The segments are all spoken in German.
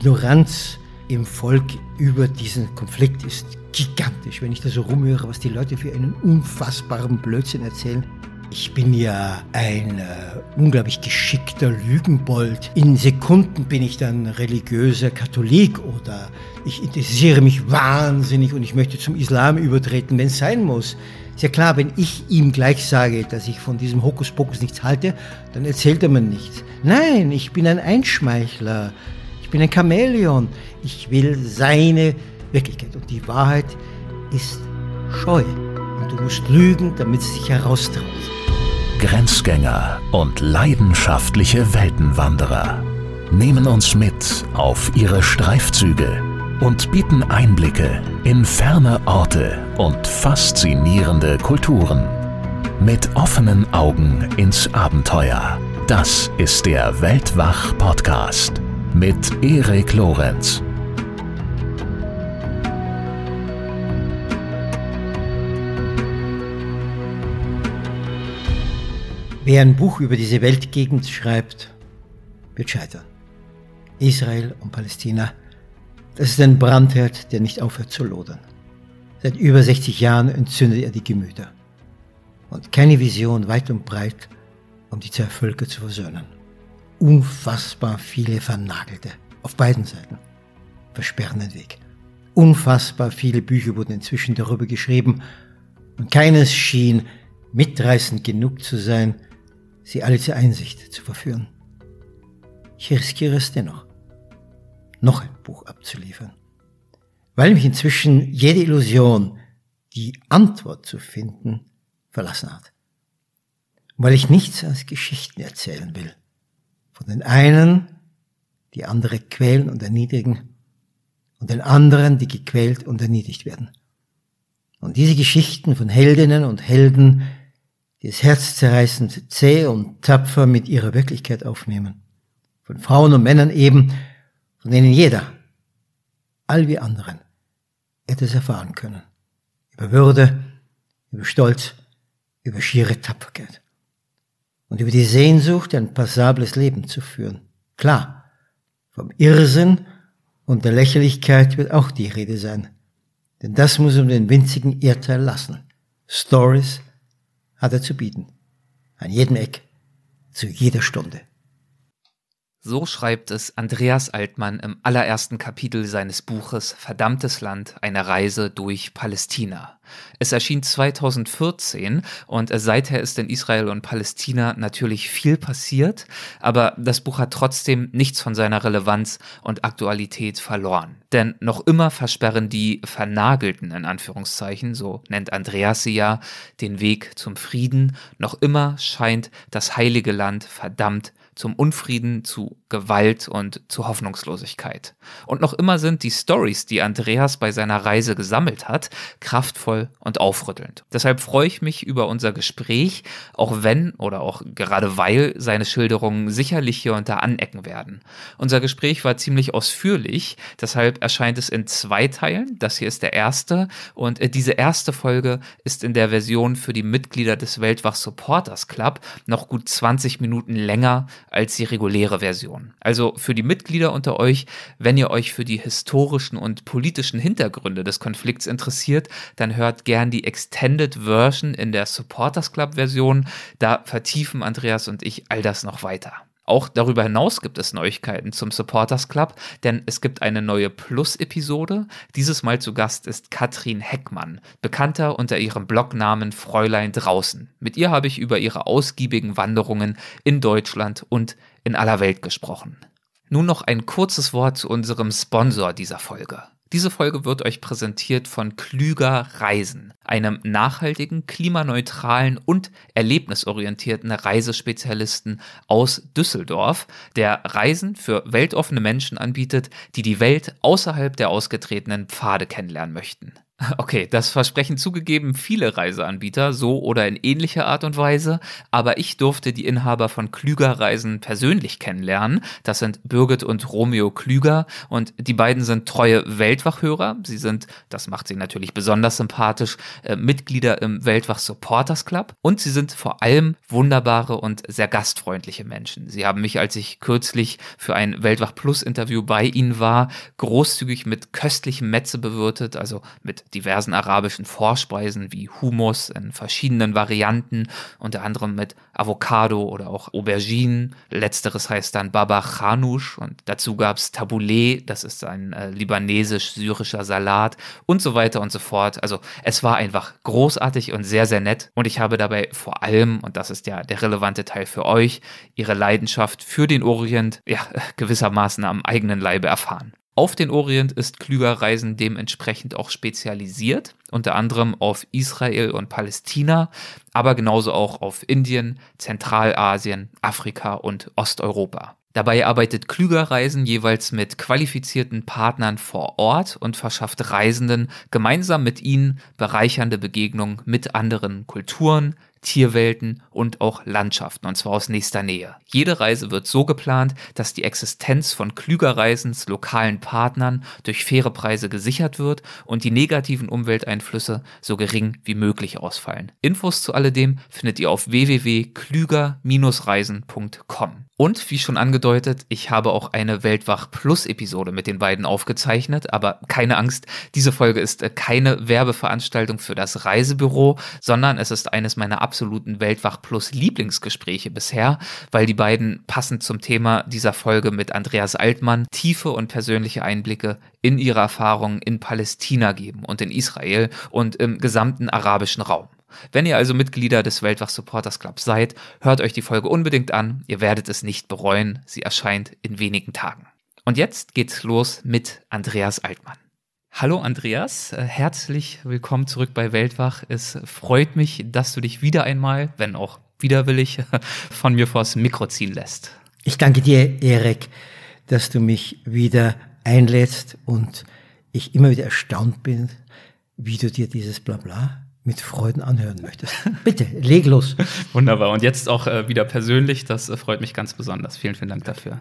Ignoranz im Volk über diesen Konflikt ist gigantisch, wenn ich da so rumhöre, was die Leute für einen unfassbaren Blödsinn erzählen. Ich bin ja ein äh, unglaublich geschickter Lügenbold. In Sekunden bin ich dann religiöser Katholik oder ich interessiere mich wahnsinnig und ich möchte zum Islam übertreten, wenn es sein muss. Ist ja klar, wenn ich ihm gleich sage, dass ich von diesem Hokuspokus nichts halte, dann erzählt er mir nichts. Nein, ich bin ein Einschmeichler. Ich bin ein Chamäleon. Ich will seine Wirklichkeit. Und die Wahrheit ist scheu. Und du musst lügen, damit sie sich heraustraut. Grenzgänger und leidenschaftliche Weltenwanderer nehmen uns mit auf ihre Streifzüge und bieten Einblicke in ferne Orte und faszinierende Kulturen. Mit offenen Augen ins Abenteuer. Das ist der Weltwach-Podcast mit Erik Lorenz. Wer ein Buch über diese Weltgegend schreibt, wird scheitern. Israel und Palästina, das ist ein Brandherd, der nicht aufhört zu lodern. Seit über 60 Jahren entzündet er die Gemüter. Und keine Vision weit und breit, um die zwei Völker zu versöhnen. Unfassbar viele Vernagelte auf beiden Seiten versperren den Weg. Unfassbar viele Bücher wurden inzwischen darüber geschrieben und keines schien mitreißend genug zu sein, sie alle zur Einsicht zu verführen. Ich riskiere es dennoch, noch ein Buch abzuliefern, weil mich inzwischen jede Illusion, die Antwort zu finden, verlassen hat. Und weil ich nichts als Geschichten erzählen will. Von den einen, die andere quälen und erniedrigen, und den anderen, die gequält und erniedrigt werden. Und diese Geschichten von Heldinnen und Helden die es herzzerreißend zäh und tapfer mit ihrer Wirklichkeit aufnehmen. Von Frauen und Männern eben, von denen jeder, all wie anderen, etwas erfahren können. Über Würde, über Stolz, über schiere Tapferkeit. Und über die Sehnsucht, ein passables Leben zu führen. Klar, vom Irrsinn und der Lächerlichkeit wird auch die Rede sein. Denn das muss um den winzigen Erdteil lassen. Stories, hat er zu bieten. An jedem Eck, zu jeder Stunde. So schreibt es Andreas Altmann im allerersten Kapitel seines Buches Verdammtes Land, eine Reise durch Palästina. Es erschien 2014 und seither ist in Israel und Palästina natürlich viel passiert, aber das Buch hat trotzdem nichts von seiner Relevanz und Aktualität verloren. Denn noch immer versperren die Vernagelten in Anführungszeichen, so nennt Andreas sie ja, den Weg zum Frieden. Noch immer scheint das heilige Land verdammt zum Unfrieden, zu Gewalt und zu Hoffnungslosigkeit. Und noch immer sind die Stories, die Andreas bei seiner Reise gesammelt hat, kraftvoll und aufrüttelnd. Deshalb freue ich mich über unser Gespräch, auch wenn oder auch gerade weil seine Schilderungen sicherlich hier und da anecken werden. Unser Gespräch war ziemlich ausführlich, deshalb erscheint es in zwei Teilen. Das hier ist der erste und äh, diese erste Folge ist in der Version für die Mitglieder des Weltwach Supporters Club noch gut 20 Minuten länger als die reguläre Version. Also für die Mitglieder unter euch, wenn ihr euch für die historischen und politischen Hintergründe des Konflikts interessiert, dann hört gern die Extended Version in der Supporters Club Version. Da vertiefen Andreas und ich all das noch weiter. Auch darüber hinaus gibt es Neuigkeiten zum Supporters Club, denn es gibt eine neue Plus-Episode. Dieses Mal zu Gast ist Katrin Heckmann, bekannter unter ihrem Blognamen Fräulein draußen. Mit ihr habe ich über ihre ausgiebigen Wanderungen in Deutschland und in aller Welt gesprochen. Nun noch ein kurzes Wort zu unserem Sponsor dieser Folge. Diese Folge wird euch präsentiert von Klüger Reisen, einem nachhaltigen, klimaneutralen und erlebnisorientierten Reisespezialisten aus Düsseldorf, der Reisen für weltoffene Menschen anbietet, die die Welt außerhalb der ausgetretenen Pfade kennenlernen möchten. Okay, das versprechen zugegeben viele Reiseanbieter, so oder in ähnlicher Art und Weise, aber ich durfte die Inhaber von Klüger Reisen persönlich kennenlernen. Das sind Birgit und Romeo Klüger und die beiden sind treue Weltwachhörer. Sie sind, das macht sie natürlich besonders sympathisch, äh, Mitglieder im Weltwach Supporters Club und sie sind vor allem wunderbare und sehr gastfreundliche Menschen. Sie haben mich, als ich kürzlich für ein Weltwach Plus Interview bei ihnen war, großzügig mit köstlichem Metze bewirtet, also mit diversen arabischen Vorspeisen wie Hummus in verschiedenen Varianten, unter anderem mit Avocado oder auch Auberginen. Letzteres heißt dann Baba Khanoush und dazu gab es Tabouleh, das ist ein äh, libanesisch-syrischer Salat und so weiter und so fort. Also es war einfach großartig und sehr, sehr nett und ich habe dabei vor allem, und das ist ja der relevante Teil für euch, ihre Leidenschaft für den Orient ja gewissermaßen am eigenen Leibe erfahren. Auf den Orient ist Klüger Reisen dementsprechend auch spezialisiert, unter anderem auf Israel und Palästina, aber genauso auch auf Indien, Zentralasien, Afrika und Osteuropa. Dabei arbeitet Klüger Reisen jeweils mit qualifizierten Partnern vor Ort und verschafft Reisenden gemeinsam mit ihnen bereichernde Begegnungen mit anderen Kulturen, Tierwelten und auch Landschaften, und zwar aus nächster Nähe. Jede Reise wird so geplant, dass die Existenz von Klügerreisens lokalen Partnern durch faire Preise gesichert wird und die negativen Umwelteinflüsse so gering wie möglich ausfallen. Infos zu alledem findet ihr auf www.klüger-reisen.com. Und wie schon angedeutet, ich habe auch eine Weltwach Plus Episode mit den beiden aufgezeichnet, aber keine Angst, diese Folge ist keine Werbeveranstaltung für das Reisebüro, sondern es ist eines meiner absoluten Weltwach Plus Lieblingsgespräche bisher, weil die beiden passend zum Thema dieser Folge mit Andreas Altmann tiefe und persönliche Einblicke in ihre Erfahrungen in Palästina geben und in Israel und im gesamten arabischen Raum. Wenn ihr also Mitglieder des Weltwach Supporters Clubs seid, hört euch die Folge unbedingt an. Ihr werdet es nicht bereuen. Sie erscheint in wenigen Tagen. Und jetzt geht's los mit Andreas Altmann. Hallo Andreas, äh, herzlich willkommen zurück bei Weltwach. Es freut mich, dass du dich wieder einmal, wenn auch widerwillig, von mir vors Mikro ziehen lässt. Ich danke dir, Erik, dass du mich wieder einlädst und ich immer wieder erstaunt bin, wie du dir dieses Blabla mit Freuden anhören möchtest. Bitte, leg los. Wunderbar. Und jetzt auch äh, wieder persönlich, das äh, freut mich ganz besonders. Vielen, vielen Dank dafür.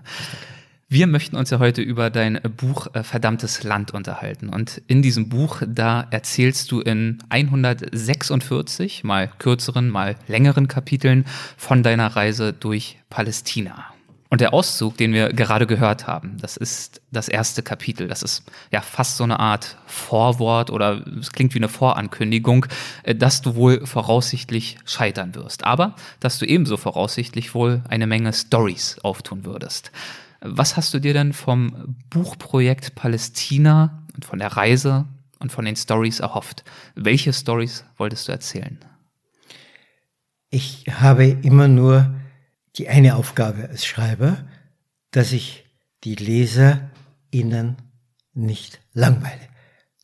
Wir möchten uns ja heute über dein Buch äh, Verdammtes Land unterhalten. Und in diesem Buch, da erzählst du in 146, mal kürzeren, mal längeren Kapiteln von deiner Reise durch Palästina. Und der Auszug, den wir gerade gehört haben, das ist das erste Kapitel. Das ist ja fast so eine Art Vorwort oder es klingt wie eine Vorankündigung, äh, dass du wohl voraussichtlich scheitern wirst. Aber dass du ebenso voraussichtlich wohl eine Menge Stories auftun würdest. Was hast du dir denn vom Buchprojekt Palästina und von der Reise und von den Stories erhofft? Welche Stories wolltest du erzählen? Ich habe immer nur die eine Aufgabe als Schreiber, dass ich die LeserInnen nicht langweile.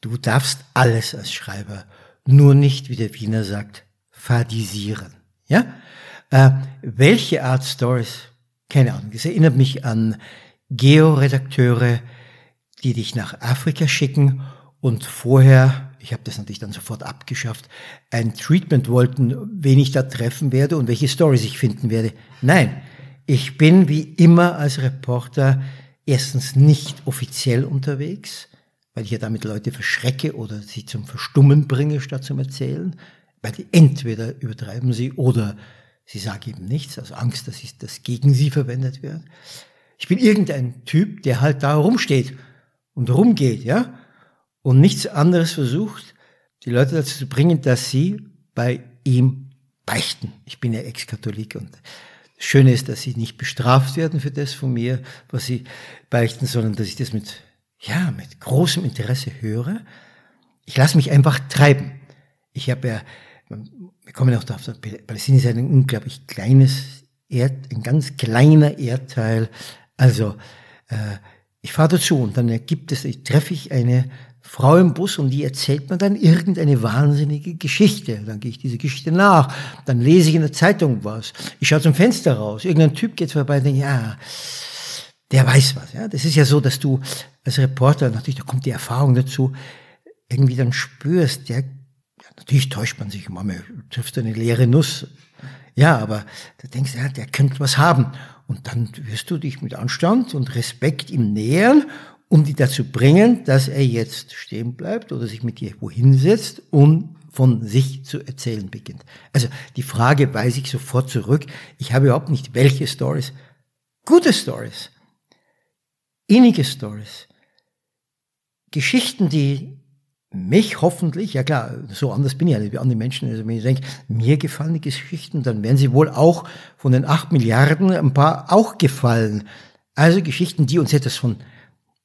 Du darfst alles als Schreiber, nur nicht, wie der Wiener sagt, fadisieren. Ja? Äh, welche Art Stories? Keine Ahnung. Es erinnert mich an Georedakteure, die dich nach Afrika schicken und vorher ich habe das natürlich dann sofort abgeschafft, ein Treatment wollten, wen ich da treffen werde und welche Stories ich finden werde. Nein, ich bin wie immer als Reporter erstens nicht offiziell unterwegs, weil ich ja damit Leute verschrecke oder sie zum Verstummen bringe, statt zum Erzählen, weil die entweder übertreiben sie oder sie sagen eben nichts, also Angst, dass das gegen sie verwendet wird. Ich bin irgendein Typ, der halt da rumsteht und rumgeht, ja, und nichts anderes versucht, die Leute dazu zu bringen, dass sie bei ihm beichten. Ich bin ja Ex-Katholik und das Schöne ist, dass sie nicht bestraft werden für das von mir, was sie beichten, sondern dass ich das mit, ja, mit großem Interesse höre. Ich lasse mich einfach treiben. Ich habe ja, wir kommen auch da auf der Palästinenseite ein unglaublich kleines Erd, ein ganz kleiner Erdteil. Also, äh, ich fahre dazu und dann gibt es, ich treffe ich eine Frau im Bus und die erzählt mir dann irgendeine wahnsinnige Geschichte. Dann gehe ich diese Geschichte nach. Dann lese ich in der Zeitung was. Ich schaue zum Fenster raus. Irgendein Typ geht vorbei und denkt, ja, der weiß was. Ja, das ist ja so, dass du als Reporter, natürlich, da kommt die Erfahrung dazu, irgendwie dann spürst, der, natürlich täuscht man sich immer, man trifft eine leere Nuss. Ja, aber da denkst du, ja, der könnte was haben. Und dann wirst du dich mit Anstand und Respekt ihm nähern um die dazu bringen, dass er jetzt stehen bleibt oder sich mit dir wohin setzt und von sich zu erzählen beginnt. Also die Frage weise ich sofort zurück. Ich habe überhaupt nicht welche Stories. Gute Stories. Innige Stories. Geschichten, die mich hoffentlich, ja klar, so anders bin ich ja nicht wie andere Menschen, also wenn ich denke, mir gefallen die Geschichten, dann werden sie wohl auch von den acht Milliarden ein paar auch gefallen. Also Geschichten, die uns etwas von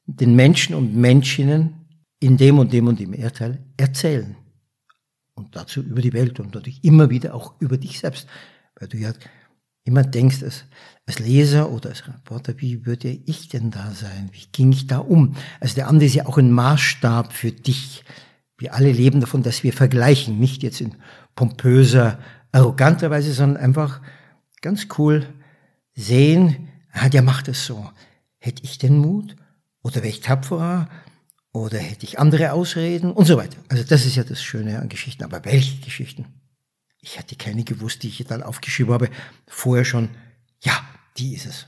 den Menschen und Menschinnen in dem und dem und dem Erdteil erzählen. Und dazu über die Welt und natürlich immer wieder auch über dich selbst. Weil du ja immer denkst, als, als Leser oder als Reporter, wie würde ich denn da sein? Wie ging ich da um? Also der andere ist ja auch ein Maßstab für dich. Wir alle leben davon, dass wir vergleichen, nicht jetzt in pompöser, arroganter Weise, sondern einfach ganz cool sehen, ah, der macht es so. Hätte ich den Mut? Oder wäre ich tapferer? Oder hätte ich andere Ausreden? Und so weiter. Also das ist ja das Schöne an Geschichten. Aber welche Geschichten? Ich hatte keine gewusst, die ich dann aufgeschrieben habe. Vorher schon, ja, die ist es.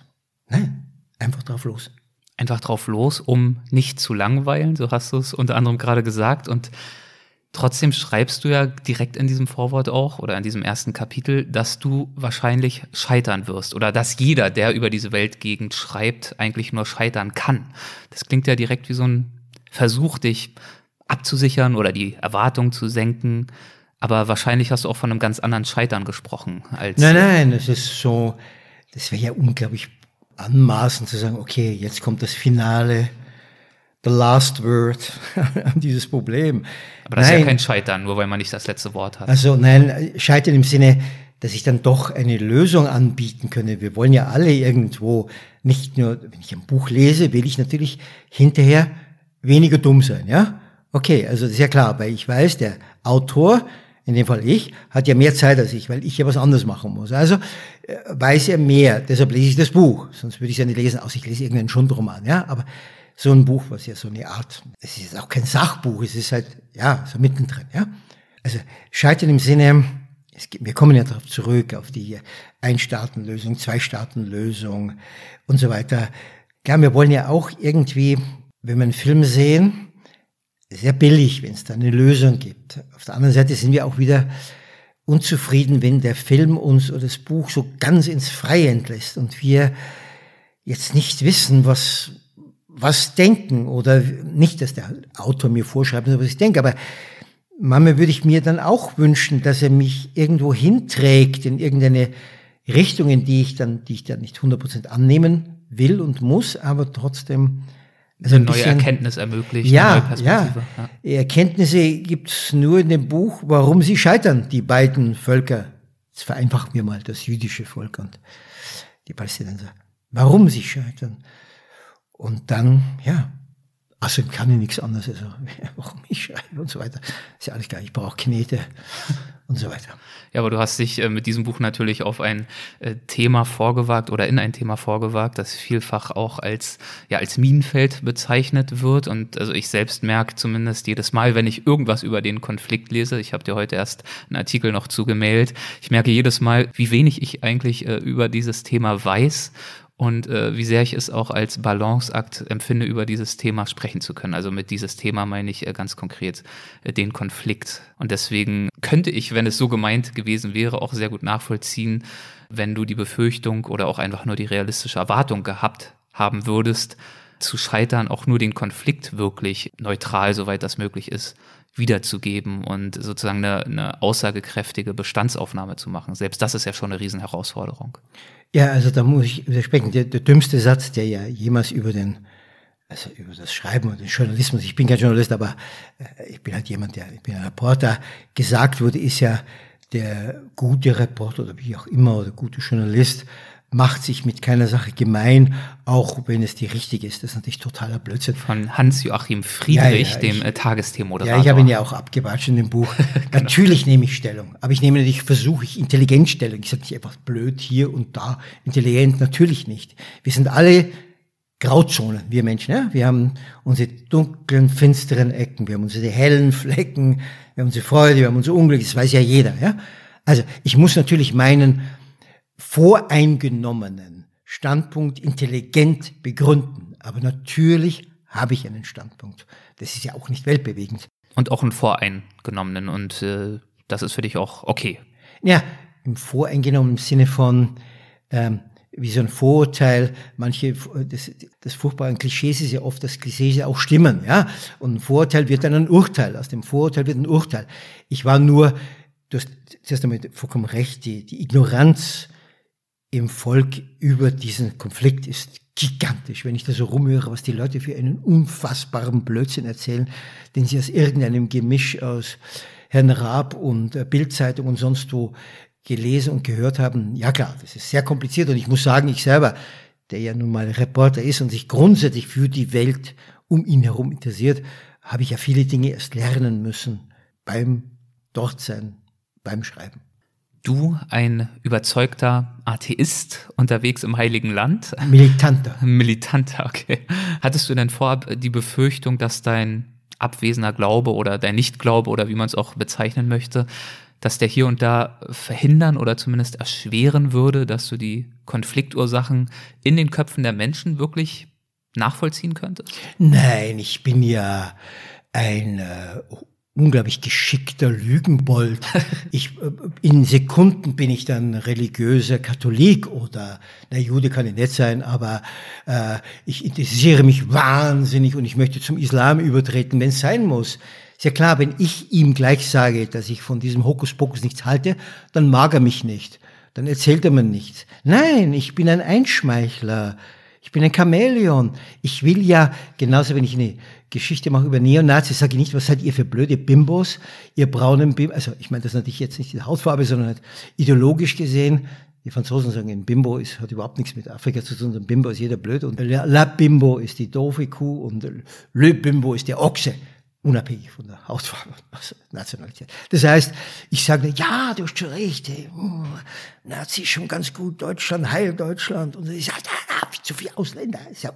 Ne? Einfach drauf los. Einfach drauf los, um nicht zu langweilen, so hast du es unter anderem gerade gesagt. Und trotzdem schreibst du ja direkt in diesem Vorwort auch oder in diesem ersten Kapitel, dass du wahrscheinlich scheitern wirst oder dass jeder, der über diese Weltgegend schreibt, eigentlich nur scheitern kann. Das klingt ja direkt wie so ein Versuch, dich abzusichern oder die Erwartung zu senken. Aber wahrscheinlich hast du auch von einem ganz anderen Scheitern gesprochen als. Nein, nein, es ist so, das wäre ja unglaublich anmaßend zu sagen, okay, jetzt kommt das Finale, the last word an dieses Problem. Aber das nein. ist ja kein Scheitern, nur weil man nicht das letzte Wort hat. Also nein, Scheitern im Sinne, dass ich dann doch eine Lösung anbieten könne. Wir wollen ja alle irgendwo nicht nur, wenn ich ein Buch lese, will ich natürlich hinterher weniger dumm sein, ja? Okay, also das ist ja klar, weil ich weiß, der Autor in dem Fall ich, hat ja mehr Zeit als ich, weil ich ja was anderes machen muss. Also äh, weiß er mehr, deshalb lese ich das Buch. Sonst würde ich es ja nicht lesen, außer ich lese irgendeinen Schundroman, ja. Aber so ein Buch, was ja so eine Art, es ist auch kein Sachbuch, es ist halt, ja, so mittendrin, ja. Also scheitern im Sinne, es gibt, wir kommen ja darauf zurück, auf die Ein-Staaten-Lösung, Zwei-Staaten-Lösung und so weiter. Ja, wir wollen ja auch irgendwie, wenn wir einen Film sehen, sehr billig, wenn es da eine Lösung gibt. Auf der anderen Seite sind wir auch wieder unzufrieden, wenn der Film uns oder das Buch so ganz ins Freie entlässt und wir jetzt nicht wissen, was, was denken oder nicht, dass der Autor mir vorschreibt, was ich denke, aber manchmal würde ich mir dann auch wünschen, dass er mich irgendwo hinträgt in irgendeine Richtung, in die ich dann, die ich dann nicht 100% annehmen will und muss, aber trotzdem also eine neue bisschen, Erkenntnis ermöglicht. Ja, ja. ja. Erkenntnisse gibt's nur in dem Buch, warum sie scheitern, die beiden Völker. Jetzt vereinfachen wir mal das jüdische Volk und die Palästinenser. Warum sie scheitern. Und dann, ja, also kann ich nichts anderes, also warum ich schreibe und so weiter. Ist ja alles klar, ich brauche Knete und so weiter. Ja, aber du hast dich äh, mit diesem Buch natürlich auf ein äh, Thema vorgewagt oder in ein Thema vorgewagt, das vielfach auch als, ja, als Minenfeld bezeichnet wird. Und also ich selbst merke zumindest jedes Mal, wenn ich irgendwas über den Konflikt lese, ich habe dir heute erst einen Artikel noch zugemailt, ich merke jedes Mal, wie wenig ich eigentlich äh, über dieses Thema weiß und äh, wie sehr ich es auch als Balanceakt empfinde, über dieses Thema sprechen zu können. Also mit dieses Thema meine ich äh, ganz konkret äh, den Konflikt. Und deswegen könnte ich, wenn es so gemeint gewesen wäre, auch sehr gut nachvollziehen, wenn du die Befürchtung oder auch einfach nur die realistische Erwartung gehabt haben würdest, zu scheitern, auch nur den Konflikt wirklich neutral, soweit das möglich ist, wiederzugeben und sozusagen eine, eine aussagekräftige Bestandsaufnahme zu machen. Selbst das ist ja schon eine Riesenherausforderung. Ja, also da muss ich widersprechen. Der, der dümmste Satz, der ja jemals über den, also über das Schreiben und den Journalismus, ich bin kein Journalist, aber äh, ich bin halt jemand, der, ich bin ein Reporter, gesagt wurde, ist ja, der gute Reporter oder wie auch immer oder gute Journalist macht sich mit keiner Sache gemein, auch wenn es die richtige ist. Das ist natürlich totaler Blödsinn. Von Hans-Joachim Friedrich, ja, ja, dem äh, Tagesthemenmoderator. Ja, ich habe ihn ja auch abgewatscht in dem Buch. genau. Natürlich nehme ich Stellung, aber ich nehme natürlich, versuche ich intelligent Stellung. Ich sage nicht einfach blöd hier und da, intelligent natürlich nicht. Wir sind alle Grauzonen, wir Menschen. Ja? Wir haben unsere dunklen, finsteren Ecken, wir haben unsere hellen Flecken, wir haben unsere Freude, wir haben unser Unglück, das weiß ja jeder. Ja? Also ich muss natürlich meinen, voreingenommenen Standpunkt intelligent begründen. Aber natürlich habe ich einen Standpunkt. Das ist ja auch nicht weltbewegend. Und auch einen voreingenommenen. Und äh, das ist für dich auch okay. Ja, im voreingenommenen Sinne von, ähm, wie so ein Vorurteil, manche, das, das furchtbare Klischees ist ja oft, dass Klischees ja auch stimmen, ja. Und ein Vorurteil wird dann ein Urteil. Aus dem Vorurteil wird ein Urteil. Ich war nur, du hast zuerst einmal vollkommen recht, die, die Ignoranz im Volk über diesen Konflikt ist gigantisch, wenn ich da so rumhöre, was die Leute für einen unfassbaren Blödsinn erzählen, den sie aus irgendeinem Gemisch aus Herrn Raab und äh, Bildzeitung und sonst wo gelesen und gehört haben. Ja klar, das ist sehr kompliziert und ich muss sagen, ich selber, der ja nun mal Reporter ist und sich grundsätzlich für die Welt um ihn herum interessiert, habe ich ja viele Dinge erst lernen müssen beim Dortsein, beim Schreiben. Du, ein überzeugter Atheist unterwegs im Heiligen Land? Militanter. Militanter, okay. Hattest du denn vorab die Befürchtung, dass dein abwesender Glaube oder dein Nichtglaube oder wie man es auch bezeichnen möchte, dass der hier und da verhindern oder zumindest erschweren würde, dass du die Konfliktursachen in den Köpfen der Menschen wirklich nachvollziehen könntest? Nein, ich bin ja ein äh, unglaublich geschickter Lügenbold. Ich, äh, in Sekunden bin ich dann religiöser Katholik oder, na Jude kann ich nicht sein, aber äh, ich interessiere mich wahnsinnig und ich möchte zum Islam übertreten, wenn es sein muss. Ist ja klar, wenn ich ihm gleich sage, dass ich von diesem Hokuspokus nichts halte, dann mag er mich nicht. Dann erzählt er mir nichts. Nein, ich bin ein Einschmeichler. Ich bin ein Chamäleon. Ich will ja, genauso wenn ich eine Geschichte mache über Neonazis, sage ich nicht, was seid ihr für blöde Bimbos, ihr braunen Bimbos. Also ich meine das natürlich jetzt nicht die Hautfarbe, sondern halt ideologisch gesehen. Die Franzosen sagen, ein Bimbo ist, hat überhaupt nichts mit Afrika zu tun, ein Bimbo ist jeder blöd und La Bimbo ist die doofe Kuh und Le Bimbo ist der Ochse unabhängig von der Hautfarbe und Nationalität. Das heißt, ich sage, ja, du hast schon recht, hey, hm, Nazi schon ganz gut, Deutschland, Heil Deutschland. Und ich sage, da habe ich zu viele Ausländer. Ja,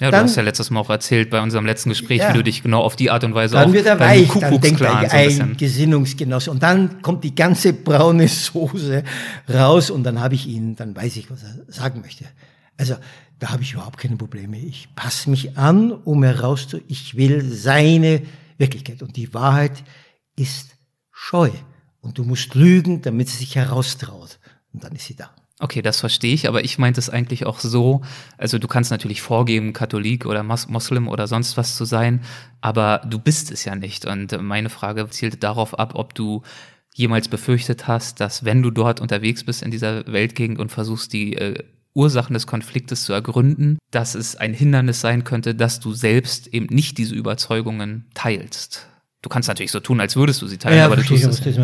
ja dann, du hast ja letztes Mal auch erzählt bei unserem letzten Gespräch, ja, wie du dich genau auf die Art und Weise dann wird er weich, dann denkt er ein Gesinnungsgenosse. Und dann kommt die ganze braune Soße raus und dann habe ich ihn, dann weiß ich, was er sagen möchte. Also da habe ich überhaupt keine Probleme. Ich passe mich an, um herauszu, ich will seine Wirklichkeit. Und die Wahrheit ist scheu. Und du musst lügen, damit sie sich heraustraut. Und dann ist sie da. Okay, das verstehe ich, aber ich meinte es eigentlich auch so, also du kannst natürlich vorgeben, Katholik oder Moslem oder sonst was zu sein, aber du bist es ja nicht. Und meine Frage zielte darauf ab, ob du jemals befürchtet hast, dass wenn du dort unterwegs bist in dieser Weltgegend und versuchst, die äh, Ursachen des Konfliktes zu ergründen, dass es ein Hindernis sein könnte, dass du selbst eben nicht diese Überzeugungen teilst. Du kannst natürlich so tun, als würdest du sie teilen, ja, aber du tust es nicht.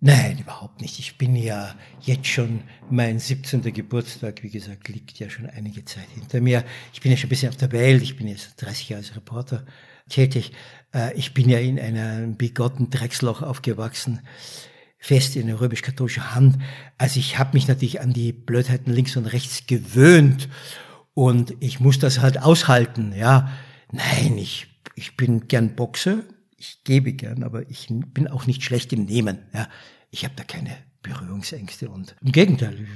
Nein, überhaupt nicht. Ich bin ja jetzt schon, mein 17. Geburtstag, wie gesagt, liegt ja schon einige Zeit hinter mir. Ich bin ja schon ein bisschen auf der Welt. Ich bin jetzt 30 Jahre als Reporter tätig. Äh, ich bin ja in einem bigotten Drecksloch aufgewachsen fest in der römisch-katholischen Hand. Also ich habe mich natürlich an die Blödheiten links und rechts gewöhnt und ich muss das halt aushalten. Ja, nein, ich ich bin gern Boxer, ich gebe gern, aber ich bin auch nicht schlecht im Nehmen. Ja, ich habe da keine Berührungsängste und im Gegenteil.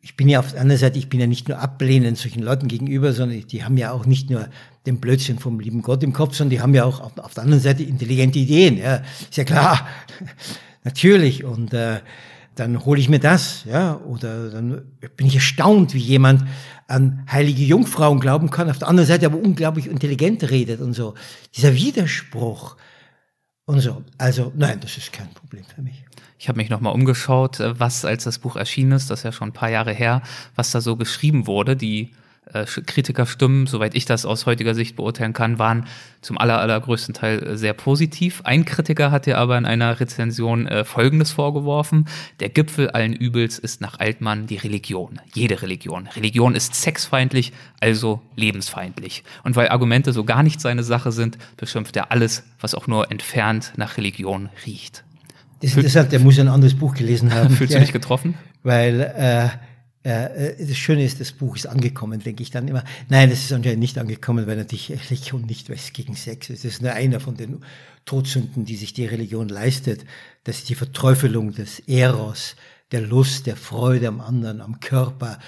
Ich bin ja auf der anderen Seite, ich bin ja nicht nur ablehnend solchen Leuten gegenüber, sondern die haben ja auch nicht nur den Blödsinn vom lieben Gott im Kopf, sondern die haben ja auch auf, auf der anderen Seite intelligente Ideen. Ja, ist ja klar. Natürlich. Und äh, dann hole ich mir das, ja, oder dann bin ich erstaunt, wie jemand an heilige Jungfrauen glauben kann, auf der anderen Seite aber unglaublich intelligent redet und so. Dieser Widerspruch und so. Also nein, das ist kein Problem für mich. Ich habe mich nochmal umgeschaut, äh, was als das Buch erschienen ist, das ist ja schon ein paar Jahre her, was da so geschrieben wurde. Die Kritikerstimmen, soweit ich das aus heutiger Sicht beurteilen kann, waren zum aller, allergrößten Teil äh, sehr positiv. Ein Kritiker hat dir aber in einer Rezension äh, Folgendes vorgeworfen. Der Gipfel allen Übels ist nach Altmann die Religion. Jede Religion. Religion ist sexfeindlich, also lebensfeindlich. Und weil Argumente so gar nicht seine Sache sind, beschimpft er alles, was auch nur entfernt nach Religion riecht. Das ist interessant, der muss ein anderes Buch gelesen haben. Fühlst du dich getroffen? Weil äh, äh, äh, das Schöne ist, das Buch ist angekommen, denke ich dann immer. Nein, es ist anscheinend nicht angekommen, weil natürlich Religion nicht was gegen Sex ist. Es ist nur einer von den Todsünden, die sich die Religion leistet. Das ist die Verteufelung des Eros, der Lust, der Freude am anderen, am Körper.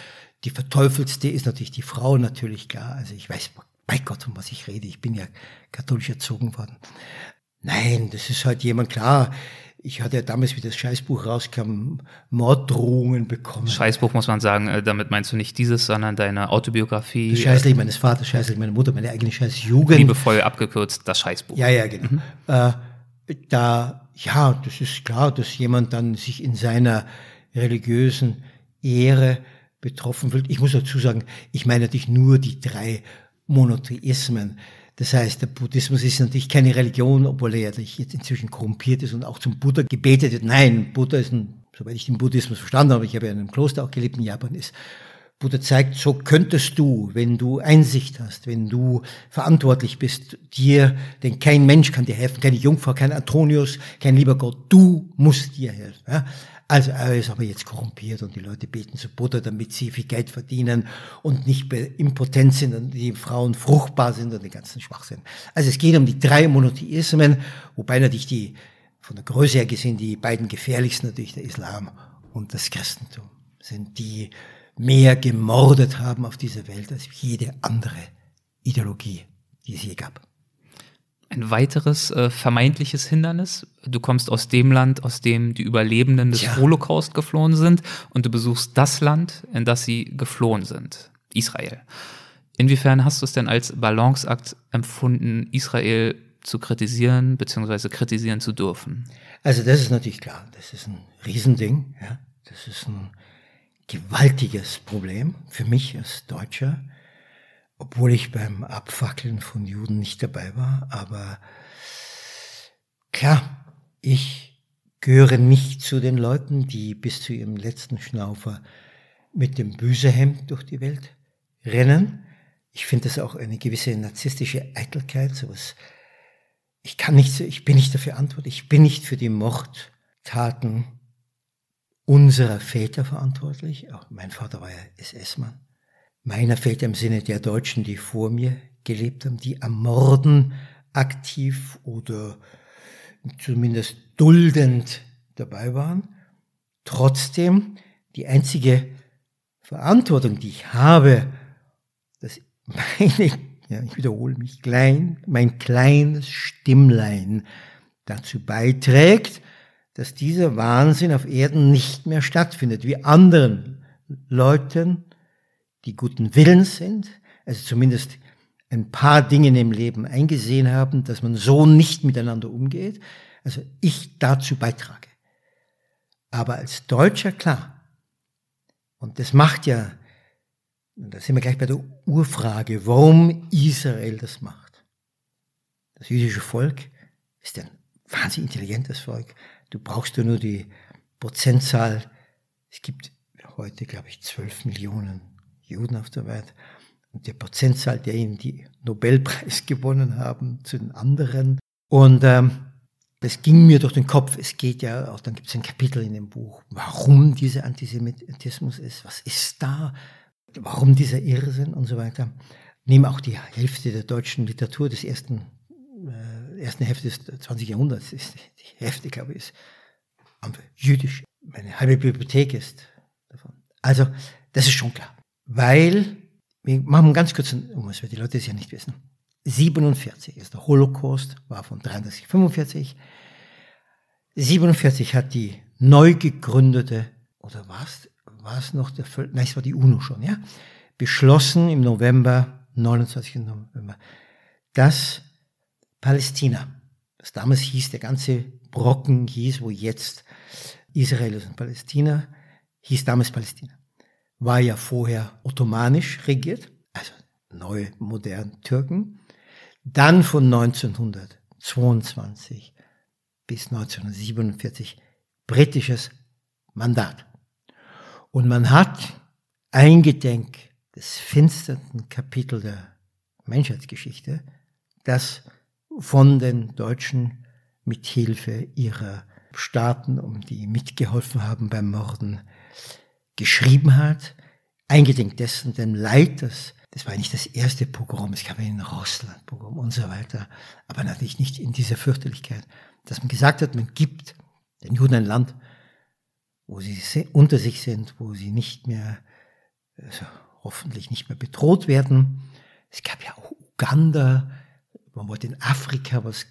Die verteufelste ist natürlich die Frau, natürlich klar. Also ich weiß bei Gott, um was ich rede. Ich bin ja katholisch erzogen worden. Nein, das ist halt jemand, klar, ich hatte ja damals, wie das Scheißbuch rauskam, Morddrohungen bekommen. Scheißbuch muss man sagen, äh, damit meinst du nicht dieses, sondern deine Autobiografie. Das Scheißleben meines Vaters, Scheißleben meiner Mutter, meine eigene Scheißjugend. Liebevoll abgekürzt, das Scheißbuch. Ja, ja, genau. Mhm. Äh, da, ja, das ist klar, dass jemand dann sich in seiner religiösen Ehre betroffen fühlt. Ich muss dazu sagen, ich meine natürlich nur die drei Monotheismen. Das heißt, der Buddhismus ist natürlich keine Religion, obwohl er ja jetzt inzwischen korrumpiert ist und auch zum Buddha gebetet wird. Nein, Buddha ist ein, soweit ich den Buddhismus verstanden habe, ich habe ja in einem Kloster auch gelebt in Japan, ist Buddha zeigt, so könntest du, wenn du Einsicht hast, wenn du verantwortlich bist, dir, denn kein Mensch kann dir helfen, keine Jungfrau, kein Antonius, kein lieber Gott, du musst dir helfen. Ja? Also er ist aber jetzt korrumpiert und die Leute beten zu Buddha, damit sie viel Geld verdienen und nicht impotent sind und die Frauen fruchtbar sind und den ganzen Schwachsinn. Also es geht um die drei Monotheismen, wobei natürlich die, von der Größe her gesehen, die beiden gefährlichsten natürlich der Islam und das Christentum sind, die mehr gemordet haben auf dieser Welt als jede andere Ideologie, die es je gab. Ein weiteres äh, vermeintliches Hindernis. Du kommst aus dem Land, aus dem die Überlebenden des ja. Holocaust geflohen sind und du besuchst das Land, in das sie geflohen sind, Israel. Inwiefern hast du es denn als Balanceakt empfunden, Israel zu kritisieren bzw. kritisieren zu dürfen? Also das ist natürlich klar, das ist ein Riesending, ja. das ist ein gewaltiges Problem für mich als Deutscher obwohl ich beim Abfackeln von Juden nicht dabei war, aber klar, ich gehöre nicht zu den Leuten, die bis zu ihrem letzten Schnaufer mit dem Büsehemd durch die Welt rennen. Ich finde das auch eine gewisse narzisstische Eitelkeit, sowas. Ich kann nicht, ich bin nicht dafür verantwortlich, ich bin nicht für die Mordtaten unserer Väter verantwortlich. Auch mein Vater war ja SS-Mann. Meiner fällt im Sinne der Deutschen, die vor mir gelebt haben, die am Morden aktiv oder zumindest duldend dabei waren. Trotzdem, die einzige Verantwortung, die ich habe, dass meine, ja, ich wiederhole mich, klein, mein kleines Stimmlein dazu beiträgt, dass dieser Wahnsinn auf Erden nicht mehr stattfindet, wie anderen Leuten die guten Willens sind, also zumindest ein paar Dinge im Leben eingesehen haben, dass man so nicht miteinander umgeht, also ich dazu beitrage. Aber als Deutscher klar, und das macht ja, da sind wir gleich bei der Urfrage, warum Israel das macht. Das jüdische Volk ist ein wahnsinnig intelligentes Volk. Du brauchst nur die Prozentzahl. Es gibt heute, glaube ich, 12 Millionen Juden auf der Welt. Und die Prozentzahl derjenigen, die Nobelpreis gewonnen haben, zu den anderen. Und ähm, das ging mir durch den Kopf. Es geht ja auch, dann gibt es ein Kapitel in dem Buch, warum dieser Antisemitismus ist, was ist da, warum dieser Irrsinn und so weiter. Nehme auch die Hälfte der deutschen Literatur des ersten, äh, ersten Hälfte des 20. Jahrhunderts, ist, die Hälfte, glaube ich, ist jüdisch. Meine halbe Bibliothek ist davon. Also, das ist schon klar weil, wir machen ganz kurz, was wir die Leute es ja nicht wissen. 47 ist der Holocaust, war von 33, 45. 47 hat die neu gegründete, oder was, war es noch der, nein, es war die UNO schon, ja, beschlossen im November, 29. November, dass Palästina, das damals hieß, der ganze Brocken hieß, wo jetzt Israel ist und Palästina, hieß damals Palästina war ja vorher ottomanisch regiert, also neu modern Türken. Dann von 1922 bis 1947 britisches Mandat. Und man hat eingedenk des finstersten Kapitel der Menschheitsgeschichte, das von den Deutschen mit Hilfe ihrer Staaten, um die mitgeholfen haben beim Morden, geschrieben hat, eingedenk dessen, dem Leid, das, das war nicht das erste Pogrom, es gab in Russland Pogrom und so weiter, aber natürlich nicht in dieser Fürchterlichkeit, dass man gesagt hat, man gibt den Juden ein Land, wo sie unter sich sind, wo sie nicht mehr, also hoffentlich nicht mehr bedroht werden. Es gab ja auch Uganda, man wollte in Afrika was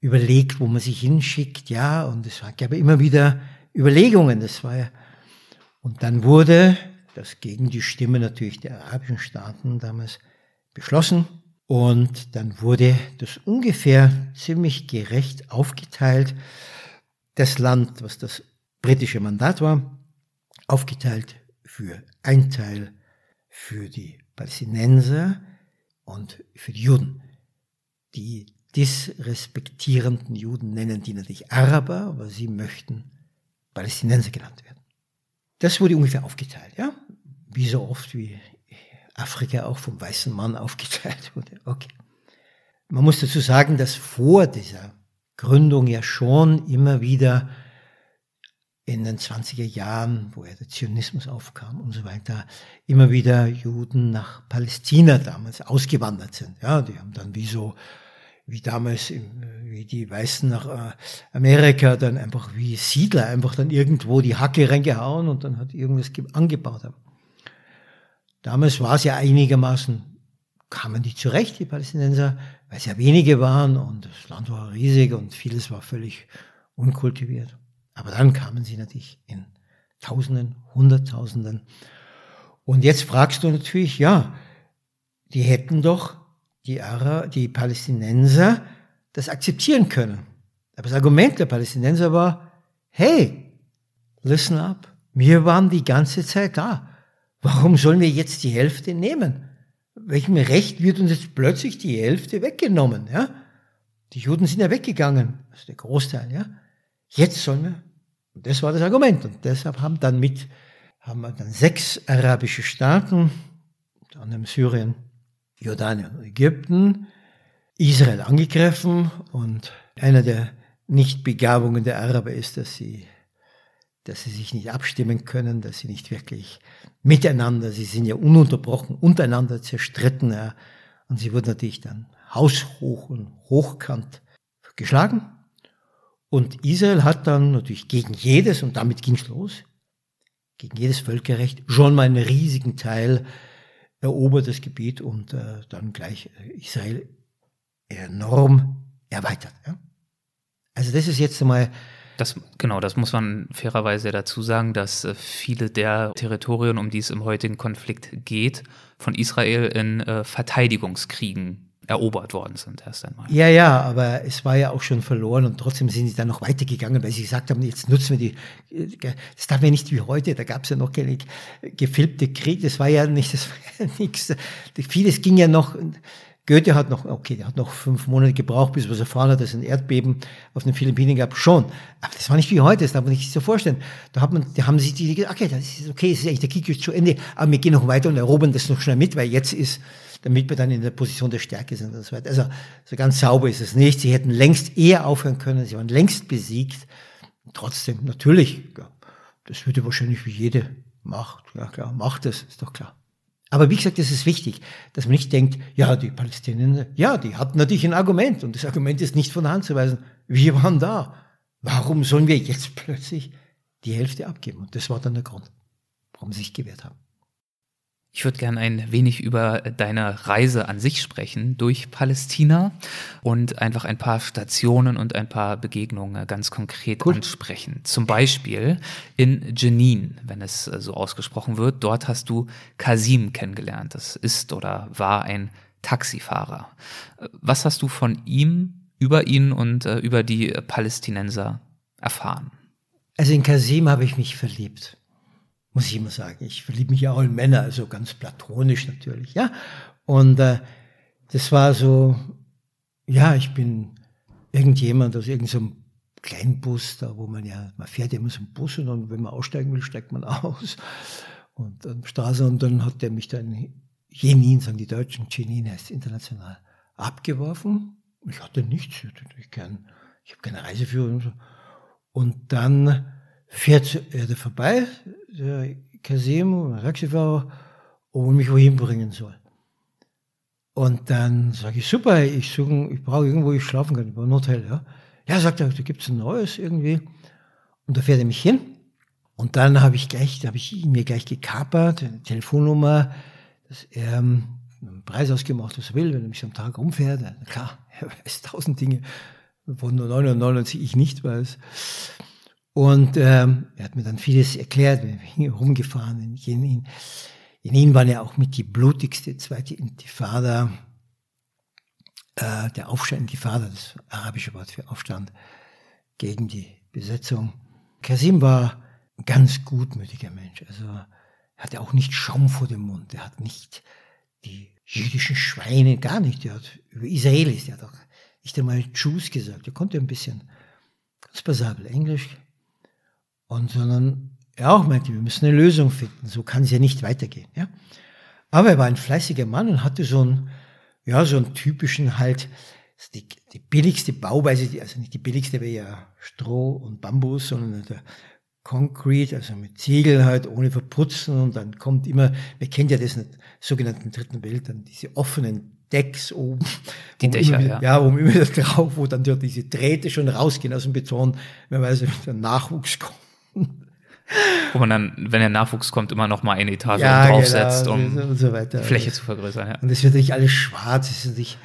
überlegt, wo man sich hinschickt, ja, und es gab immer wieder Überlegungen, das war ja, und dann wurde das gegen die Stimme natürlich der arabischen Staaten damals beschlossen und dann wurde das ungefähr ziemlich gerecht aufgeteilt, das Land, was das britische Mandat war, aufgeteilt für ein Teil für die Palästinenser und für die Juden. Die disrespektierenden Juden nennen die natürlich Araber, aber sie möchten Palästinenser genannt werden. Das wurde ungefähr aufgeteilt, ja? Wie so oft wie Afrika auch vom weißen Mann aufgeteilt wurde. Okay. Man muss dazu sagen, dass vor dieser Gründung ja schon immer wieder in den 20er Jahren, wo ja der Zionismus aufkam und so weiter, immer wieder Juden nach Palästina damals ausgewandert sind. Ja, die haben dann wie so wie damals, wie die Weißen nach äh, Amerika dann einfach wie Siedler einfach dann irgendwo die Hacke reingehauen und dann hat irgendwas angebaut haben. Damals war es ja einigermaßen, kamen die zurecht, die Palästinenser, weil es ja wenige waren und das Land war riesig und vieles war völlig unkultiviert. Aber dann kamen sie natürlich in Tausenden, Hunderttausenden. Und jetzt fragst du natürlich, ja, die hätten doch die, Ara, die Palästinenser das akzeptieren können. Aber das Argument der Palästinenser war, hey, listen up, wir waren die ganze Zeit da. Warum sollen wir jetzt die Hälfte nehmen? Welchem Recht wird uns jetzt plötzlich die Hälfte weggenommen? Ja? Die Juden sind ja weggegangen, also der Großteil. Ja? Jetzt sollen wir. Und das war das Argument. Und deshalb haben dann mit, haben wir dann sechs arabische Staaten, unter anderem Syrien, Jordanien und Ägypten, Israel angegriffen und einer der Nichtbegabungen der Araber ist, dass sie, dass sie sich nicht abstimmen können, dass sie nicht wirklich miteinander, sie sind ja ununterbrochen untereinander zerstritten ja, und sie wurden natürlich dann haushoch und hochkant geschlagen. Und Israel hat dann natürlich gegen jedes, und damit ging's los, gegen jedes Völkerrecht schon mal einen riesigen Teil erobert das Gebiet und äh, dann gleich äh, Israel enorm erweitert. Ja? Also das ist jetzt einmal das, genau, das muss man fairerweise dazu sagen, dass äh, viele der Territorien, um die es im heutigen Konflikt geht, von Israel in äh, Verteidigungskriegen erobert worden sind erst einmal. Ja, ja, aber es war ja auch schon verloren und trotzdem sind sie dann noch weitergegangen, weil sie gesagt haben, jetzt nutzen wir die, das darf ja nicht wie heute, da gab es ja noch keine gefilmte Krieg, das war ja nicht, das war ja nichts, vieles ging ja noch, Goethe hat noch, okay, der hat noch fünf Monate gebraucht, bis er erfahren hat, dass es ein Erdbeben auf den Philippinen gab, schon. Aber das war nicht wie heute, das darf man sich so vorstellen. Da hat man, da haben sich die okay, das ist okay, es ist eigentlich der Krieg ist zu Ende, aber wir gehen noch weiter und erobern das noch schnell mit, weil jetzt ist, damit wir dann in der Position der Stärke sind und so weiter. Also so ganz sauber ist es nicht. Sie hätten längst eher aufhören können, sie waren längst besiegt. Trotzdem, natürlich, ja, das würde wahrscheinlich wie jede Macht, ja klar, macht es, ist doch klar. Aber wie gesagt, es ist wichtig, dass man nicht denkt, ja, die Palästinenser, ja, die hatten natürlich ein Argument und das Argument ist nicht von der Hand zu weisen. Wir waren da. Warum sollen wir jetzt plötzlich die Hälfte abgeben? Und das war dann der Grund, warum sie sich gewehrt haben. Ich würde gerne ein wenig über deine Reise an sich sprechen durch Palästina und einfach ein paar Stationen und ein paar Begegnungen ganz konkret cool. ansprechen. Zum Beispiel in Jenin, wenn es so ausgesprochen wird. Dort hast du Kasim kennengelernt. Das ist oder war ein Taxifahrer. Was hast du von ihm, über ihn und äh, über die Palästinenser erfahren? Also in Kasim habe ich mich verliebt muss ich immer sagen. Ich verliebe mich ja auch in Männer, also ganz platonisch natürlich, ja. Und äh, das war so, ja, ich bin irgendjemand aus irgendeinem kleinen Bus, da wo man ja, man fährt ja immer so einen Bus und dann, wenn man aussteigen will, steigt man aus. Und dann Straße und dann hat der mich dann Jenin, sagen die Deutschen, Jenin heißt international, abgeworfen. Ich hatte nichts, ich, kein, ich habe keine Reiseführung. Und, so. und dann fährt er da vorbei, der Kasim, der Taxifahrer, und mich wohin bringen soll. Und dann sage ich, super, ich, suche, ich brauche irgendwo, wo ich schlafen kann, ich brauche ein Hotel. Ja, ja sagt er, da gibt es ein neues irgendwie. Und da fährt er mich hin. Und dann habe ich gleich, habe ich mir gleich gekapert, eine Telefonnummer, dass er ähm, einen Preis ausgemacht, was er will, wenn er mich am Tag rumfährt. Klar, er weiß tausend Dinge. von 99 ich nicht weiß. Und ähm, er hat mir dann vieles erklärt, wir sind rumgefahren in Jenin. Jenin war ja auch mit die blutigste zweite Intifada, äh, der Aufstand Intifada, das arabische Wort für Aufstand gegen die Besetzung. Kasim war ein ganz gutmütiger Mensch, also er hatte auch nicht Schaum vor dem Mund, er hat nicht die jüdischen Schweine, gar nicht, er hat über Israelis, der hat auch nicht einmal Jews gesagt, er konnte ein bisschen ganz passabel Englisch, und sondern er auch meinte, wir müssen eine Lösung finden, so kann es ja nicht weitergehen. Ja? Aber er war ein fleißiger Mann und hatte so einen, ja, so einen typischen halt, die, die billigste Bauweise, also nicht die billigste wäre ja Stroh und Bambus, sondern der Concrete, also mit Ziegel halt, ohne Verputzen und dann kommt immer, wir kennen ja das in der sogenannten dritten Welt, dann diese offenen Decks oben. Die Dächer, immer, ja. Ja, wo immer drauf, wo dann diese Drähte schon rausgehen aus dem Beton, wenn man also der Nachwuchs kommt. Wo man dann, wenn der Nachwuchs kommt, immer noch mal eine Etage Ja, draufsetzt, genau, um und so weiter. die Fläche zu vergrößern. Ja. Und es wird natürlich alles schwarz, es ist natürlich,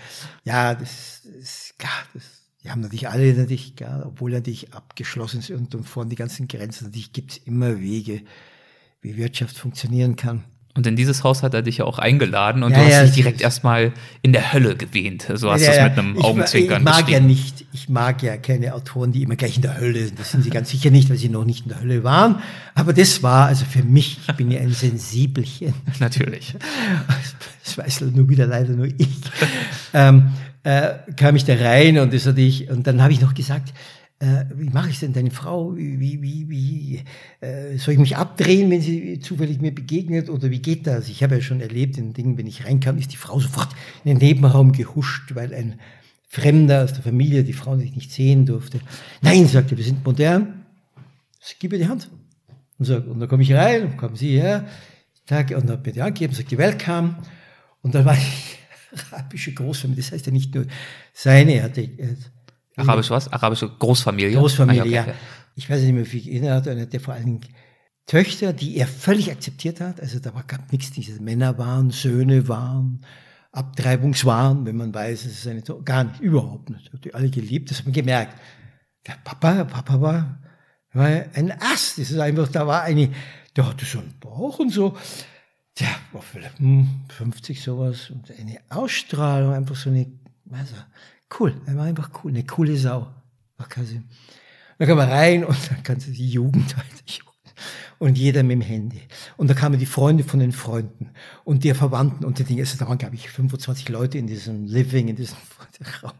ja, das ist, ja, das, die haben natürlich alle natürlich, ja, obwohl natürlich abgeschlossen ist und, und vorne die ganzen Grenzen, natürlich gibt's immer Wege, wie Wirtschaft funktionieren kann. Und in dieses Haus hat er dich ja auch eingeladen und Ja, du hast ja, dich direkt erstmal in der Hölle gewähnt. So hast Ja, du es mit einem ich, Augenzwinkern Ich mag ja nicht, ich mag ja keine Autoren, die immer gleich in der Hölle sind. Das sind sie ganz sicher nicht, weil sie noch nicht in der Hölle waren. Aber das war, also für mich, ich bin ja ein Sensibelchen. Natürlich. das weiß nur wieder leider nur ich, ähm, äh, kam ich da rein und das hatte ich, und dann habe ich noch gesagt, äh, wie mache ich denn deine Frau? Wie, wie, wie, äh, soll ich mich abdrehen, wenn sie zufällig mir begegnet? Oder wie geht das? Ich habe ja schon erlebt, in Dingen, wenn ich reinkam, ist die Frau sofort in den Nebenraum gehuscht, weil ein Fremder aus der Familie die Frau sich nicht sehen durfte. Nein, sagte, wir sind modern. Gib mir die Hand. Und, so, und dann komme ich rein, und kommen Sie her, Tag, und habe mir die Hand gegeben, sagte, welcome. Und dann war ich arabische Großfamilie, das heißt ja nicht nur seine, er hatte Arabisch was? Arabische Großfamilie? Großfamilie, Ah, ja. okay, Ich weiß nicht mehr, wie er hatte, und er hatte vor allen Dingen Töchter, die er völlig akzeptiert hat. Also da war gab nichts, diese Männer waren, Söhne waren, Abtreibungswahn, wenn man weiß, es ist eine To- gar nicht, überhaupt nicht. Hat die alle geliebt, das hat man gemerkt. Der Papa, Papa war, war ein Ass. Das ist einfach, da war eine, der hatte so einen Bauch und so. Der war vielleicht hm, 50 sowas und eine Ausstrahlung, einfach so eine, also cool, er war einfach cool, eine coole Sau, war Kasim. Dann kam er rein und dann kannte die Jugend halt, Jugend. Und jeder mit dem Handy. Und da kamen die Freunde von den Freunden und die Verwandten und die Dinge. Also da waren, glaube ich, 25 Leute in diesem Living, in diesem Raum.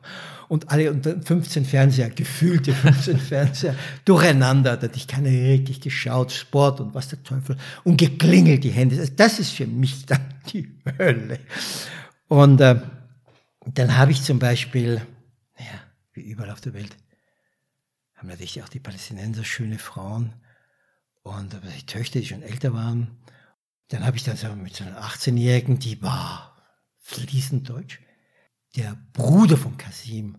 Und alle und dann 15 Fernseher, gefühlte 15 Fernseher, durcheinander. Da hat ich keiner richtig geschaut, Sport und was der Teufel. Und geklingelt die Hände. Also Das ist für mich dann die Hölle. Und äh, dann habe ich zum Beispiel, naja, wie überall auf der Welt, haben natürlich auch die Palästinenser schöne Frauen und die Töchter, die schon älter waren. Dann habe ich dann so mit so einer 18-Jährigen, die war fließend Deutsch. Der Bruder von Kasim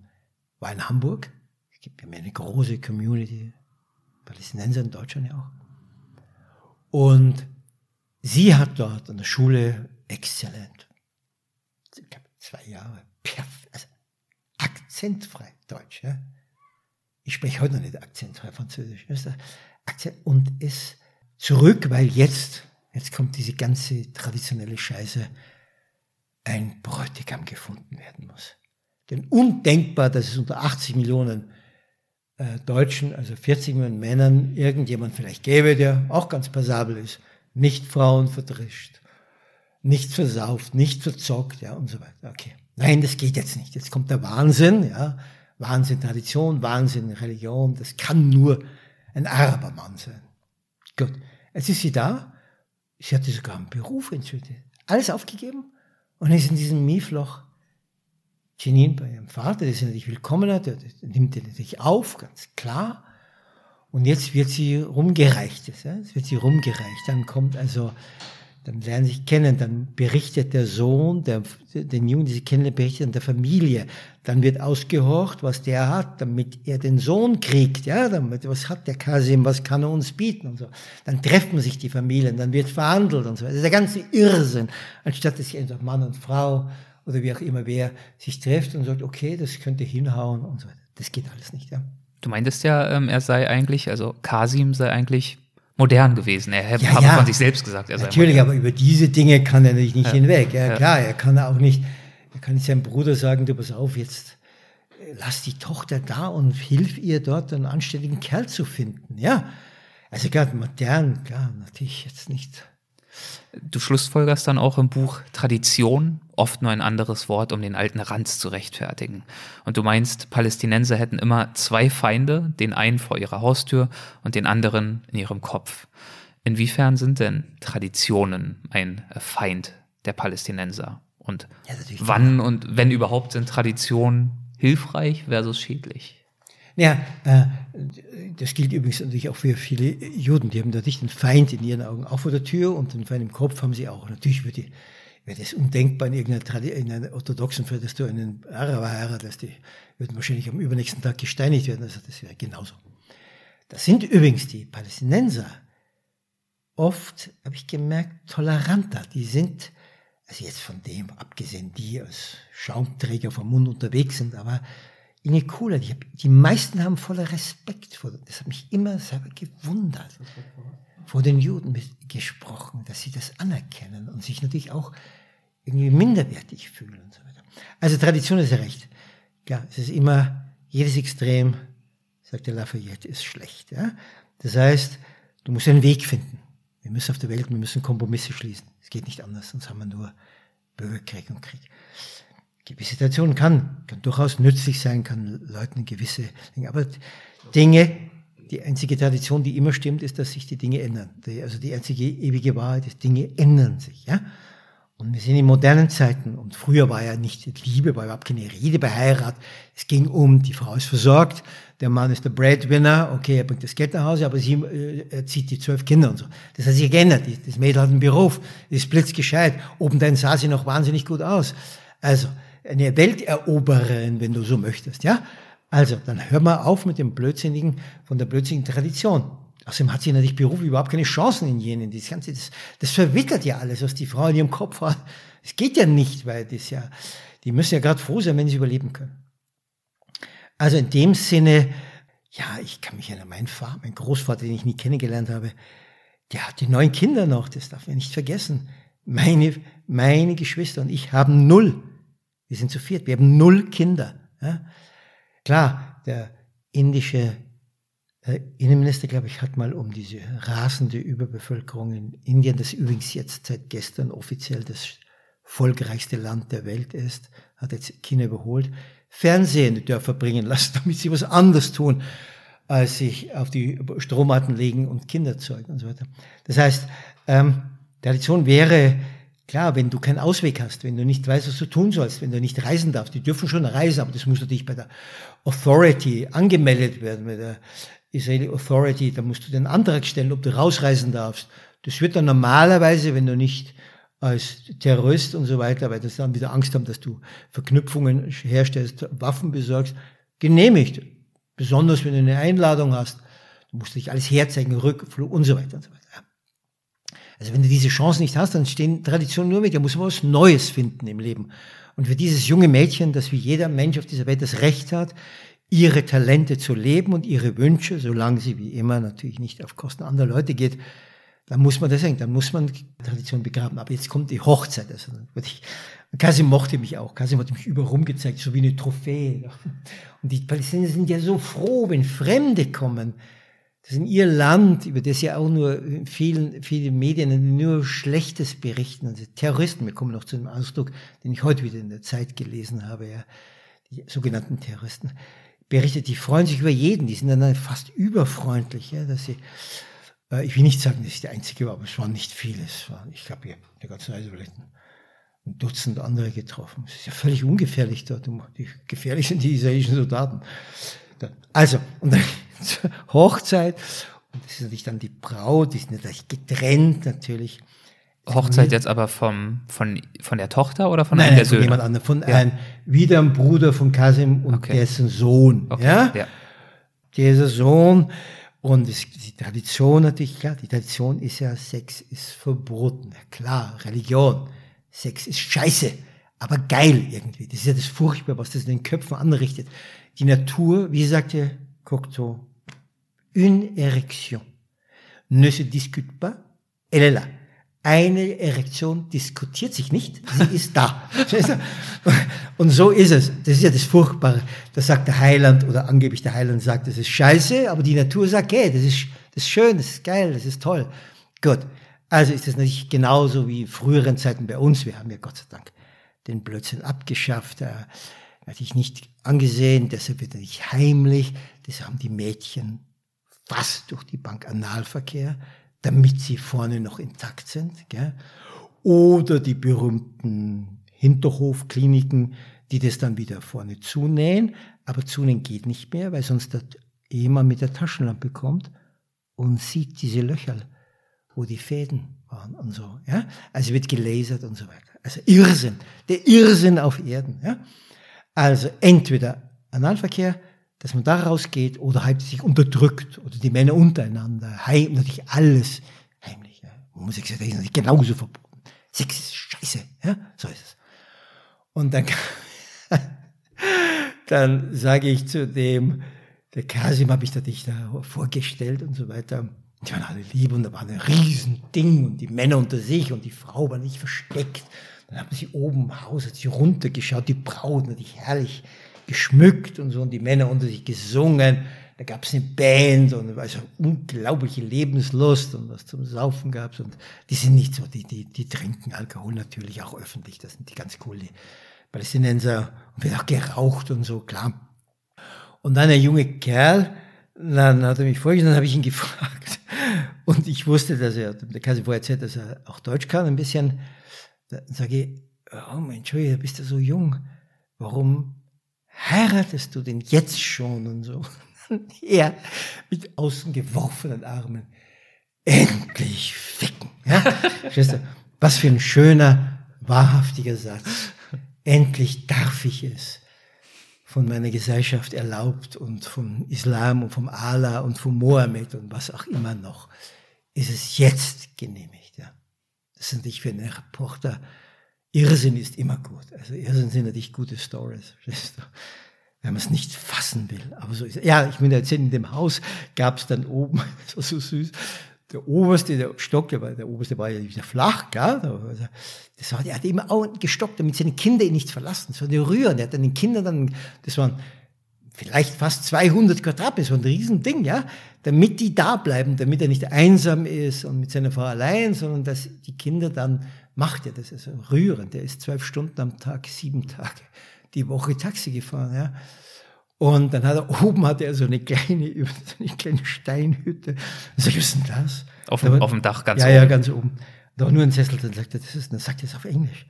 war in Hamburg. Es gibt ja eine große Community, Palästinenser in Deutschland ja auch. Und sie hat dort an der Schule exzellent, ich glaube zwei Jahre, also akzentfrei Deutsch. Ja? Ich spreche heute noch nicht akzentfrei Französisch. und ist zurück, weil jetzt, jetzt kommt diese ganze traditionelle Scheiße, ein Bräutigam gefunden werden muss. Denn undenkbar, dass es unter 80 Millionen äh, Deutschen, also 40 Millionen Männern, irgendjemand vielleicht gäbe, der auch ganz passabel ist, nicht Frauen verdrischt, nicht versauft, nicht verzockt, ja, und so weiter. Okay. Nein, das geht jetzt nicht. Jetzt kommt der Wahnsinn, ja. Wahnsinn Tradition, Wahnsinn Religion. Das kann nur ein Arabermann sein. Gut. Jetzt ist sie da. Sie hatte sogar einen Beruf inzwischen. Alles aufgegeben und ist in diesem Miefloch. Jenin bei ihrem Vater, der sie natürlich willkommen hat, der, nimmt ihn natürlich auf, ganz klar. Und jetzt wird sie rumgereicht. Jetzt wird sie rumgereicht. Dann kommt also, dann lernen sie sich kennen, dann berichtet der Sohn, der, den Jungen, die sie kennen, berichtet an der Familie. Dann wird ausgehorcht, was der hat, damit er den Sohn kriegt. Ja, damit, was hat der Kasim, was kann er uns bieten und so. Dann treffen sich die Familien, dann wird verhandelt und so. Das ist der ganze Irrsinn. Anstatt dass sich einfach Mann und Frau oder wie auch immer wer sich trifft und sagt, okay, das könnte hinhauen und so weiter. Das geht alles nicht. Ja. Du meintest ja, ähm, er sei eigentlich, also Kasim sei eigentlich modern gewesen. Er ja, habe ja. von sich selbst gesagt, er sei Natürlich, modern. aber über diese Dinge kann er natürlich nicht ja. hinweg. Ja, Ja. klar, er kann auch nicht, er kann nicht seinem Bruder sagen, du pass auf, jetzt äh, lass die Tochter da und hilf ihr dort einen anständigen Kerl zu finden. Ja, also gerade modern, klar, natürlich jetzt nicht. Du schlussfolgerst dann auch im Buch Tradition, oft nur ein anderes Wort, um den alten Ranz zu rechtfertigen. Und du meinst, Palästinenser hätten immer zwei Feinde, den einen vor ihrer Haustür und den anderen in ihrem Kopf. Inwiefern sind denn Traditionen ein Feind der Palästinenser? Und Ja, wann und wenn überhaupt sind Traditionen hilfreich versus schädlich? Ja, äh, das gilt übrigens natürlich auch für viele Juden. Die haben natürlich den Feind in ihren Augen auch vor der Tür und den Feind im Kopf haben sie auch. Natürlich wird die wäre das undenkbar in irgendeiner in einer orthodoxen Fall, dass du einen Araber heiratest, die würden wahrscheinlich am übernächsten Tag gesteinigt werden. Also das wäre genauso. Das sind übrigens die Palästinenser oft, habe ich gemerkt, toleranter. Die sind, also jetzt von dem abgesehen, die als Schaumträger vom Mund unterwegs sind, aber Inge cooler. Die, die meisten haben voller Respekt vor. Das hat mich immer selber gewundert. Vor den Juden gesprochen, dass sie das anerkennen und sich natürlich auch irgendwie minderwertig fühlen und so weiter. Also Tradition ist ja recht. Ja, es ist immer jedes Extrem, sagt der Lafayette, ist schlecht. Ja? Das heißt, du musst einen Weg finden. Wir müssen auf der Welt, wir müssen Kompromisse schließen. Es geht nicht anders, sonst haben wir nur Bürgerkrieg und Krieg gewisse Situationen kann, kann durchaus nützlich sein, kann Leuten gewisse Dinge, aber Dinge, die einzige Tradition, die immer stimmt, ist, dass sich die Dinge ändern. Die, also die einzige ewige Wahrheit ist, Dinge ändern sich, ja. Und wir sind in modernen Zeiten und früher war ja nicht Liebe, war überhaupt keine Rede bei Heirat. Es ging um, die Frau ist versorgt, der Mann ist der Breadwinner, okay, er bringt das Geld nach Hause, aber sie äh, erzieht die zwölf Kinder und so. Das hat sich geändert. Das Mädel hat einen Beruf, ist blitzgescheit. Obendrein sah sie noch wahnsinnig gut aus. Also, eine Welterobererin, wenn du so möchtest, ja? Also, dann hör mal auf mit dem blödsinnigen, von der blödsinnigen Tradition. Außerdem hat sie natürlich beruflich überhaupt keine Chancen in jenen. Das Ganze, das, das verwittert ja alles, was die Frau in ihrem Kopf hat. Es geht ja nicht, weil das ja, die müssen ja gerade froh sein, wenn sie überleben können. Also in dem Sinne, ja, ich kann mich erinnern, mein Vater, mein Großvater, den ich nie kennengelernt habe, der hatte neun Kinder noch, das darf man nicht vergessen. Meine, meine Geschwister und ich haben null. Wir sind zu viert, wir haben null Kinder. Ja? Klar, der indische äh, Innenminister, glaube ich, hat mal um diese rasende Überbevölkerung in Indien, das übrigens jetzt seit gestern offiziell das volkreichste Land der Welt ist, hat jetzt China überholt, Fernsehen die Dörfer bringen lassen, damit sie was anderes tun, als sich auf die Strohmatten legen und Kinder zeugen und so weiter. Das heißt, ähm, Tradition wäre, klar, wenn du keinen Ausweg hast, wenn du nicht weißt, was du tun sollst, wenn du nicht reisen darfst, die dürfen schon reisen, aber das muss natürlich bei der Authority angemeldet werden, bei der Israeli Authority, da musst du den Antrag stellen, ob du rausreisen darfst. Das wird dann normalerweise, wenn du nicht als Terrorist und so weiter, weil das dann wieder Angst haben, dass du Verknüpfungen herstellst, Waffen besorgst, genehmigt. Besonders wenn du eine Einladung hast. Du musst dich alles herzeigen, Rückflug und so weiter und so weiter. Also wenn du diese Chance nicht hast, dann stehen Traditionen nur mit. Da muss man was Neues finden im Leben. Und für dieses junge Mädchen, das wie jeder Mensch auf dieser Welt das Recht hat, ihre Talente zu leben und ihre Wünsche, solange sie wie immer natürlich nicht auf Kosten anderer Leute geht, dann muss man das sagen, dann muss man Tradition begraben. Aber jetzt kommt die Hochzeit. Also ich, Kasim mochte mich auch. Kasim hat mich überall rumgezeigt, so wie eine Trophäe. Und die Palästinenser sind ja so froh, wenn Fremde kommen. Das ist in ihr Land, über das ja auch nur vielen, viele Medien nur Schlechtes berichten. Also Terroristen, wir kommen noch zu einem Ausdruck, den ich heute wieder in der Zeit gelesen habe, ja, die sogenannten Terroristen, berichtet, die freuen sich über jeden, die sind dann fast überfreundlich, ja, dass sie, äh, ich will nicht sagen, dass ich der Einzige war, aber es waren nicht viele, es waren, ich glaube, hier, der ganzen Reise vielleicht ein, ein Dutzend andere getroffen. Es ist ja völlig ungefährlich dort, die gefährlich sind die israelischen Soldaten. Also, und dann zur Hochzeit. Und das ist natürlich dann die Braut, die ist natürlich getrennt natürlich. Hochzeit jetzt aber vom, von, von der Tochter oder von Nein, einem nein, der von Söhne? jemand anderem, von Ja. einem, wieder ein Bruder von Kasim und Okay. dessen Sohn. Okay, Ja? ja. Dieser Sohn. Und es, die Tradition natürlich, klar, die Tradition ist ja, Sex ist verboten. Ja, Klar, Religion. Sex ist scheiße. aber geil irgendwie. Das ist ja das Furchtbare, was das in den Köpfen anrichtet. Die Natur, wie sagte Cocteau, une Erection ne se discute pas, elle est là. Eine Erektion diskutiert sich nicht, sie ist da. Und so ist es. Das ist ja das Furchtbare. Da sagt der Heiland oder angeblich der Heiland sagt, das ist scheiße, aber die Natur sagt, hey, das ist, das ist schön, das ist geil, das ist toll. Gut. Also ist das natürlich genauso wie in früheren Zeiten bei uns. Wir haben ja Gott sei Dank den Blödsinn abgeschafft. Äh, natürlich nicht angesehen, deshalb wird er nicht heimlich. Das haben die Mädchen fast durch die Bank Analverkehr, damit sie vorne noch intakt sind. Gell? Oder die berühmten Hinterhofkliniken, die das dann wieder vorne zunähen. Aber zunähen geht nicht mehr, weil sonst der Ehemann mit der Taschenlampe kommt und sieht diese Löcher, wo die Fäden waren und so. Ja? Also wird gelasert und so weiter. Also Irrsinn, der Irrsinn auf Erden. Ja? Also entweder Analverkehr, dass man da rausgeht oder halt sich unterdrückt oder die Männer untereinander. Heim, natürlich alles heimlich. Ja. Homosexualität ist natürlich genauso verboten. Sex ist scheiße. Ja? So ist es. Und dann, dann sage ich zu dem, der Kasim habe ich da dich da vorgestellt und so weiter. Die waren alle lieb und da war ein Riesending und die Männer unter sich und die Frau war nicht versteckt. Dann haben sie oben im Haus, hat sie runtergeschaut, die Braut natürlich herrlich geschmückt und so. Und die Männer unter sich gesungen. Da gab es eine Band und also unglaubliche Lebenslust und was zum Saufen gab's. Und die sind nicht so, die, die, die trinken Alkohol natürlich auch öffentlich, das sind die ganz cool, Palästinenser. Und wird auch geraucht und so, klar. Und dann ein junger Kerl, dann hat er mich vorgestellt, dann habe ich ihn gefragt. Und ich wusste, dass er, der Kasi vorher erzählt, dass er auch Deutsch kann, ein bisschen, dann sage ich, oh mein Entschuldigung, bist du so jung, warum heiratest du denn jetzt schon und so? er mit außen geworfenen Armen. Endlich ficken. Ja? Was für ein schöner, wahrhaftiger Satz. Endlich darf ich es. Von meiner Gesellschaft erlaubt und vom Islam und vom Allah und vom Mohammed und was auch immer noch, ist es jetzt genehmigt. Ja? Das ist natürlich für einen Reporter Irrsinn ist immer gut. Also Irrsinn sind natürlich gute Stories. Wenn man es nicht fassen will. Aber so ist es. Ja, ich will erzählen, in dem Haus gab es dann oben, das war so süß, der oberste, der Stock, der, war, der oberste war ja wieder flach, gell? Das war, der hat immer auch gestockt, damit seine Kinder ihn nicht verlassen. Das war der Rühren. Der hat dann den Kindern dann, das waren vielleicht fast 200 Quadratmeter, so ein Riesending, ja, damit die da bleiben, damit er nicht einsam ist und mit seiner Frau allein, sondern dass die Kinder dann macht er das, also rührend. Der ist zwölf Stunden am Tag, sieben Tage die Woche Taxi gefahren, ja. Und dann hat er oben hatte er so eine kleine, so eine kleine Steinhütte. Und ich, was ist denn das? Auf dem, auf dem Dach ganz ja, oben. Ja, ja, ganz oben. Da war nur ein Sessel, dann sagt er, das ist, dann sagt er es auf Englisch.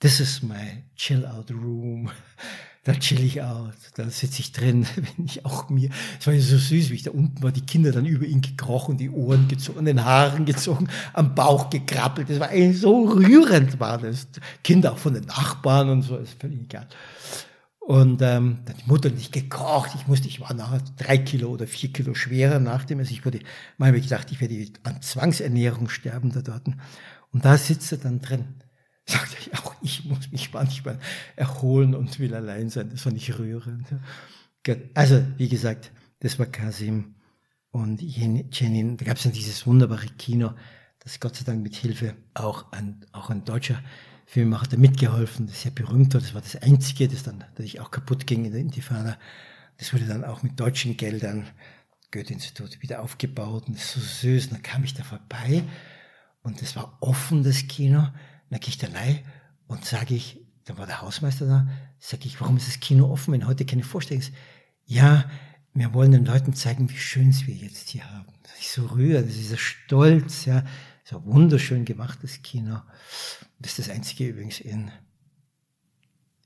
This is my chill out room da chill ich aus, da sitze ich drin, wenn ich auch mir, es war ja so süß, wie ich da unten war, die Kinder dann über ihn gekrochen, die Ohren gezogen, den Haaren gezogen, am Bauch gekrabbelt, das war eigentlich so rührend, war das. Kinder auch von den Nachbarn und so, ist völlig egal. Und ähm, dann die Mutter nicht gekocht, ich musste, ich war nachher drei Kilo oder vier Kilo schwerer nach dem, also ich wurde, mal habe ich gedacht, ich werde an Zwangsernährung sterben da dort. Und da sitzt er dann drin sagte ich, auch ich muss mich manchmal erholen und will allein sein. Das war nicht rührend. Also, wie gesagt, das war Kasim und Jenin. Da gab es dann dieses wunderbare Kino, das Gott sei Dank mit Hilfe auch ein, auch ein deutscher Filmemacher hat mitgeholfen, das sehr berühmt war. Das war das einzige, das dann natürlich auch kaputt ging in der Intifada. Das wurde dann auch mit deutschen Geldern, Goethe-Institut, wieder aufgebaut und das ist so süß. Und dann kam ich da vorbei und das war offen, das Kino. Dann gehe ich da rein und sage ich, da war der Hausmeister da, sage ich, warum ist das Kino offen, wenn heute keine Vorstellung ist? Ja, wir wollen den Leuten zeigen, wie schön es wir jetzt hier haben. Das ist so rührend, das ist dieser Stolz, ja. So wunderschön gemachtes Kino. Das ist das einzige übrigens in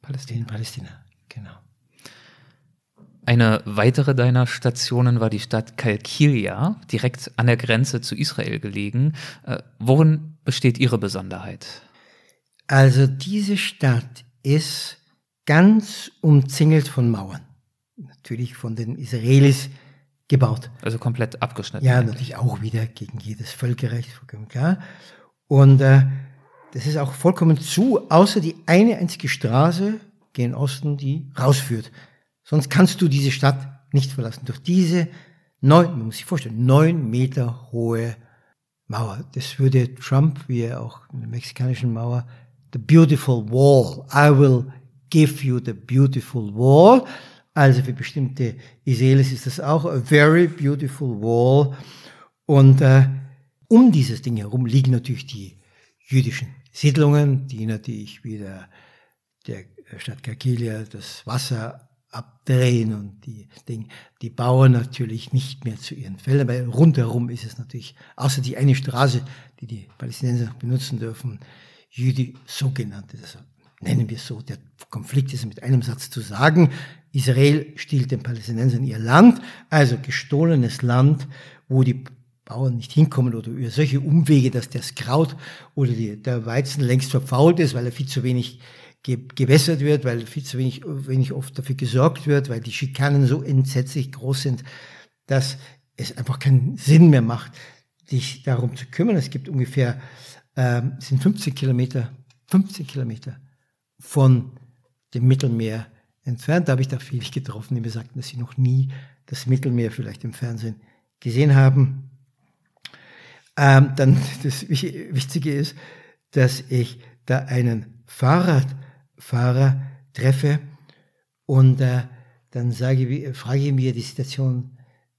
Palästina. In Palästina, genau. Eine weitere deiner Stationen war die Stadt Kalkilia, direkt an der Grenze zu Israel gelegen. Äh, worin besteht ihre Besonderheit? Also diese Stadt ist ganz umzingelt von Mauern. Natürlich von den Israelis gebaut. Also komplett abgeschnitten. Ja, eigentlich. natürlich auch wieder gegen jedes Völkerrecht, vollkommen klar. Und äh, das ist auch vollkommen zu, außer die eine einzige Straße gen Osten, die rausführt. Sonst kannst du diese Stadt nicht verlassen. Durch diese neun, man muss sich vorstellen, neun Meter hohe Mauer. Das würde Trump, wie er auch in der mexikanischen Mauer, the beautiful wall. I will give you the beautiful wall. Also für bestimmte Israelis ist das auch a very beautiful wall. Und äh, um dieses Ding herum liegen natürlich die jüdischen Siedlungen, die natürlich wieder der Stadt Kakilia das Wasser abdrehen und die, die, die Bauern natürlich nicht mehr zu ihren Feldern, weil rundherum ist es natürlich, außer die eine Straße, die die Palästinenser benutzen dürfen, Jüdi sogenannte, also nennen wir so, der Konflikt ist mit einem Satz zu sagen, Israel stiehlt den Palästinensern ihr Land, also gestohlenes Land, wo die Bauern nicht hinkommen oder über solche Umwege, dass das Kraut oder die, der Weizen längst verfault ist, weil er viel zu wenig ge gewässert wird, weil viel zu wenig, wenig oft dafür gesorgt wird, weil die Schikanen so entsetzlich groß sind, dass es einfach keinen Sinn mehr macht, dich darum zu kümmern. Es gibt ungefähr, ähm, sind 15 Kilometer, 15 Kilometer von dem Mittelmeer entfernt. Da habe ich da viele getroffen, die mir sagten, dass sie noch nie das Mittelmeer vielleicht im Fernsehen gesehen haben. Ähm, dann das Wichtige ist, dass ich da einen Fahrradfahrer treffe und äh, dann sage, frage ich, wie er die Situation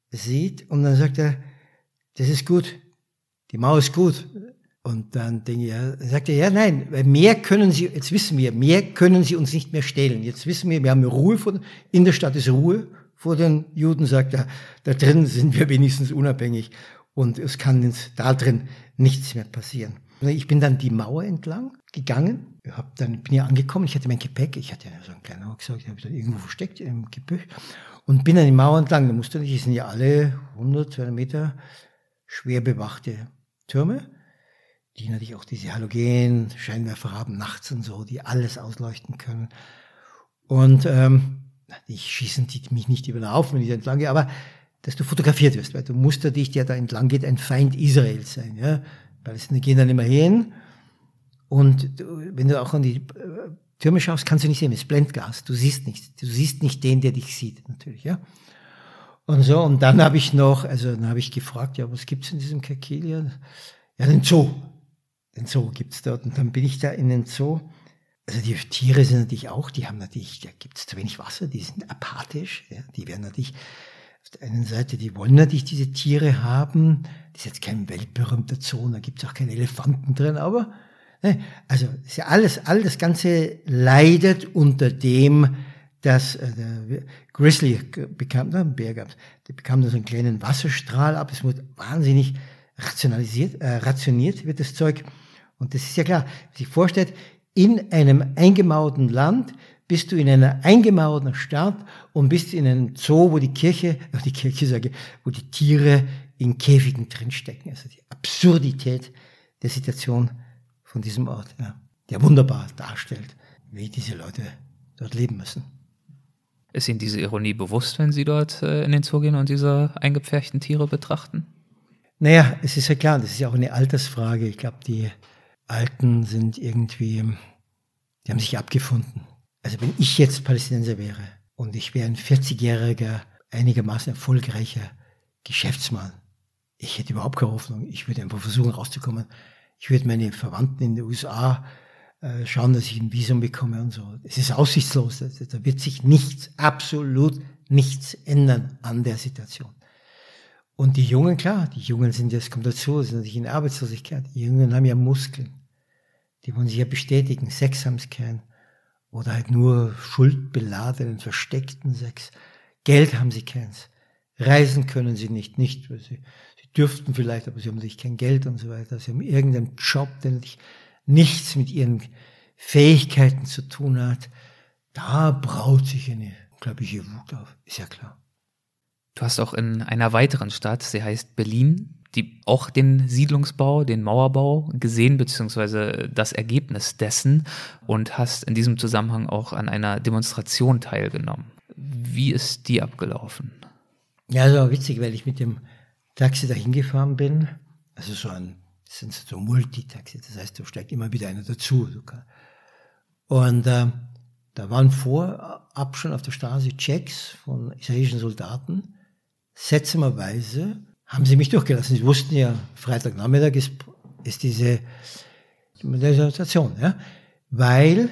sieht und dann sagt er, das ist gut, die Mauer ist gut. Und dann denke ich, ja, sagt er, ja, nein, weil mehr können sie, jetzt wissen wir, mehr können sie uns nicht mehr stehlen. Jetzt wissen wir, wir haben Ruhe vor, in der Stadt ist Ruhe vor den Juden, sagt er, da drin sind wir wenigstens unabhängig und es kann uns da drin nichts mehr passieren. Ich bin dann die Mauer entlang gegangen, hab dann bin ja angekommen, ich hatte mein Gepäck, ich hatte ja so einen kleinen Rucksack, den habe ich dann irgendwo versteckt im Gebüsch und bin dann die Mauer entlang. Da musste ich, sind ja alle 100, 200 Meter schwer bewachte Türme, die natürlich auch diese Halogen, Scheinwerfer haben nachts und so, die alles ausleuchten können. Und ähm, die schießen die mich nicht überlaufen, wenn ich da entlang gehe, aber dass du fotografiert wirst, weil du musst dich, der da entlang geht, ein Feind Israels sein. Ja? Palästinenser gehen dann immer hin und du, wenn du auch an die äh, Türme schaust, kannst du nicht sehen, es ist Blendgas, du siehst nichts, du siehst nicht den, der dich sieht, natürlich, ja. Und so, und dann habe ich noch, also dann habe ich gefragt, ja, was gibt's in diesem Kerkelia? Ja, den Zoo. Den Zoo gibt's dort. Und dann bin ich da in den Zoo. Also die Tiere sind natürlich auch, die haben natürlich, da gibt's zu wenig Wasser, die sind apathisch, ja, die werden natürlich auf der einen Seite, die wollen natürlich diese Tiere haben. Das ist jetzt kein weltberühmter Zoo, da gibt es auch keine Elefanten drin, aber ne, also ist ja alles, all das Ganze leidet unter dem, dass äh, der Grizzly bekam, da ein Bär gab's, der bekam da so einen kleinen Wasserstrahl ab. Es wurde wahnsinnig rationalisiert, äh, rationiert wird das Zeug. Und das ist ja klar, wenn man sich vorstellt, in einem eingemauerten Land bist du in einer eingemauerten Stadt und bist in einem Zoo, wo die Kirche, die Kirche sage, wo die Tiere in Käfigen drinstecken. Also die Absurdität der Situation von diesem Ort, ja, der wunderbar darstellt, wie diese Leute dort leben müssen. Ist Ihnen diese Ironie bewusst, wenn Sie dort äh, in den Zoo gehen und diese eingepferchten Tiere betrachten? Naja, es ist ja klar, das ist ja auch eine Altersfrage. Ich glaube, die Alten sind irgendwie, die haben sich abgefunden also wenn ich jetzt Palästinenser wäre und ich wäre ein 40-jähriger, einigermaßen erfolgreicher Geschäftsmann, ich hätte überhaupt keine Hoffnung. Ich würde einfach versuchen rauszukommen. Ich würde meine Verwandten in den USA äh, schauen, dass ich ein Visum bekomme und so. Es ist aussichtslos. Da wird sich nichts, absolut nichts ändern an der Situation. Und die Jungen, klar, die Jungen sind jetzt, kommt dazu, sind natürlich in Arbeitslosigkeit. Die Jungen haben ja Muskeln. Die wollen sich ja bestätigen. Sex haben sie keinen oder halt nur schuldbeladenen, versteckten Sex. Geld haben sie keins. Reisen können sie nicht, nicht, weil sie, sie dürften vielleicht, aber sie haben sich kein Geld und so weiter. Sie haben irgendeinen Job, der nichts mit ihren Fähigkeiten zu tun hat. Da braut sich eine unglaubliche Wut auf, ist ja klar. Du hast auch in einer weiteren Stadt, sie heißt Berlin, die auch den Siedlungsbau, den Mauerbau gesehen, beziehungsweise das Ergebnis dessen und hast in diesem Zusammenhang auch an einer Demonstration teilgenommen. Wie ist die abgelaufen? Ja, das war witzig, weil ich mit dem Taxi dahin gefahren bin. Also so ein Das sind so Multitaxi, das heißt, da steigt immer wieder einer dazu. Und äh, da waren vorab schon auf der Straße Checks von israelischen Soldaten. Seltsamerweise haben sie mich durchgelassen. Sie wussten ja, Freitagnachmittag ist, ist diese Demonstration, ja, weil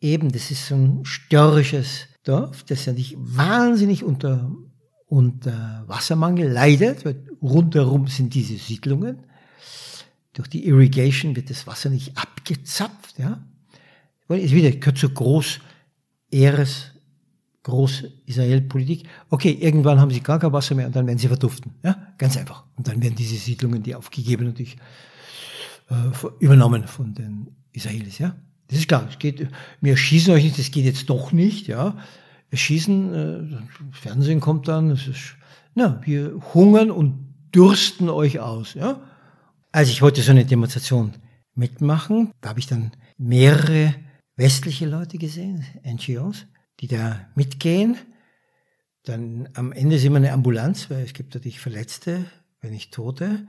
eben, das ist so ein störrisches Dorf, das ja nicht wahnsinnig unter, unter Wassermangel leidet, weil rundherum sind diese Siedlungen. Durch die Irrigation wird das Wasser nicht abgezapft, ja. Ist wieder, gehört zur Groß, Eres, Groß-Israel-Politik. Okay, irgendwann haben sie gar kein Wasser mehr und dann werden sie verduften, ja. Ganz einfach. Und dann werden diese Siedlungen, die aufgegeben natürlich, äh, übernommen von den Israelis, ja. Das ist klar. Es geht, wir schießen euch nicht, das geht jetzt doch nicht, ja. Wir schießen, äh, Fernsehen kommt dann, es ist, na, wir hungern und dürsten euch aus, ja. Also ich wollte so eine Demonstration mitmachen. Da habe ich dann mehrere westliche Leute gesehen, NGOs, die da mitgehen. Dann am Ende ist immer eine Ambulanz, weil es gibt natürlich Verletzte, wenn nicht Tote,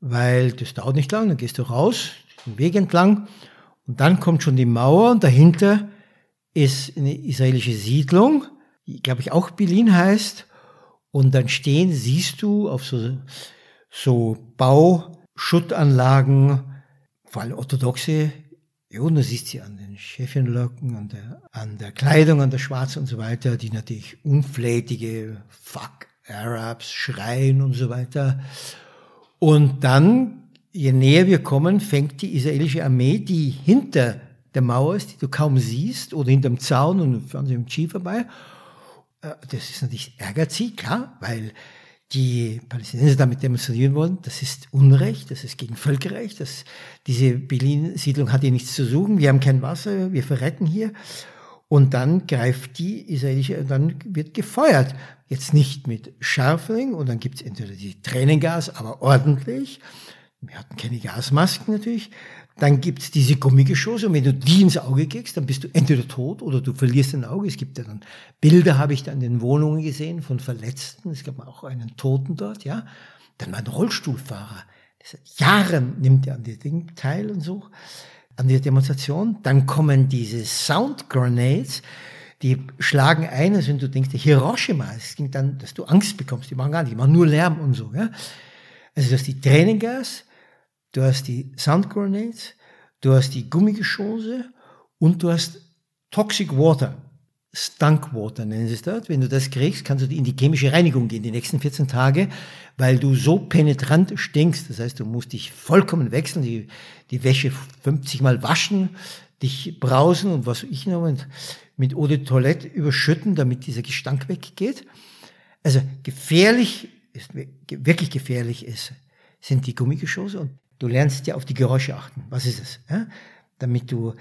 weil das dauert nicht lang, dann gehst du raus, den Weg entlang und dann kommt schon die Mauer und dahinter ist eine israelische Siedlung, die, glaube ich, auch Bilin heißt. Und dann stehen, siehst du auf so, so Bauschuttanlagen, vor allem orthodoxe Juden, du siehst sie an den Schäfchenlocken, an der, an der Kleidung, an der Schwarze und so weiter, die natürlich unflätige Fuck Arabs schreien und so weiter. Und dann je näher wir kommen, fängt die israelische Armee, die hinter der Mauer ist, die du kaum siehst, oder hinterm Zaun und fahren sie im Ski vorbei. Äh, das ist natürlich ärgert sie, klar, weil die Palästinenser damit demonstrieren wollen, das ist Unrecht, das ist gegen Völkerrecht, das, diese Berlin-Siedlung hat hier nichts zu suchen, wir haben kein Wasser, wir verrecken hier. Und dann greift die israelische, dann wird gefeuert. Jetzt nicht mit Scharfling und dann gibt's entweder die Tränengas, aber ordentlich. Wir hatten keine Gasmasken natürlich. Dann gibt's diese Gummigeschosse und wenn du die ins Auge kriegst, dann bist du entweder tot oder du verlierst ein Auge. Es gibt ja dann Bilder, habe ich dann in den Wohnungen gesehen von Verletzten. Es gab auch einen Toten dort, ja. Dann war ein Rollstuhlfahrer. Seit Jahren nimmt er an dem Ding teil und so, an der Demonstration. Dann kommen diese Sound Grenades, die schlagen ein, also wenn du denkst, Hiroshima, es ging dann, dass du Angst bekommst, die machen gar nicht, die machen nur Lärm und so, ja. Also das ist die Tränengas, du hast die Sound Grenades, du hast die Gummigeschosse und du hast Toxic Water. Stunk Water nennen sie es dort. Wenn du das kriegst, kannst du in die chemische Reinigung gehen, die nächsten 14 Tage, weil du so penetrant stinkst. Das heißt, du musst dich vollkommen wechseln, die, die Wäsche 50 Mal waschen, dich brausen und was ich noch mit, mit Eau de Toilette überschütten, damit dieser Gestank weggeht. Also gefährlich, ist, wirklich gefährlich ist, sind die Gummigeschosse und Du lernst ja auf die Geräusche achten. Was ist es? Ja? Damit du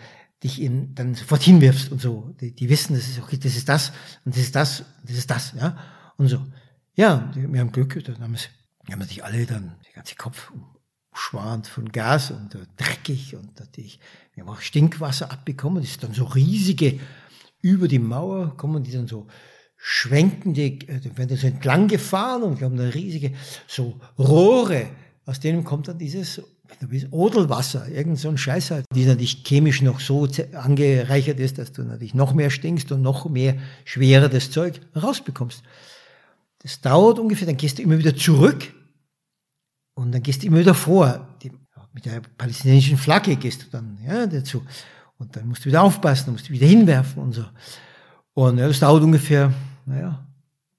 dich in, dann sofort hinwirfst und so. Die, die wissen, das ist okay, das ist das und das ist das, das ist das, ja. Und so. Ja, wir haben Glück, dann haben, es, haben natürlich alle dann, der ganze Kopf schwarnt von Gas und uh, dreckig und natürlich, wir haben auch Stinkwasser abbekommen, das ist dann so riesige, über die Mauer kommen die dann so schwenkende, äh, werden so entlang gefahren und wir haben eine riesige, so Rohre, aus denen kommt dann dieses Odelwasser, irgend so ein Scheiß halt, die natürlich chemisch noch so angereichert ist, dass du natürlich noch mehr stinkst und noch mehr schweres Zeug rausbekommst. Das dauert ungefähr, dann gehst du immer wieder zurück und dann gehst du immer wieder vor. Die, mit der palästinensischen Flagge gehst du dann ja, dazu. Und dann musst du wieder aufpassen, musst du wieder hinwerfen und so. Und ja, das dauert ungefähr, naja,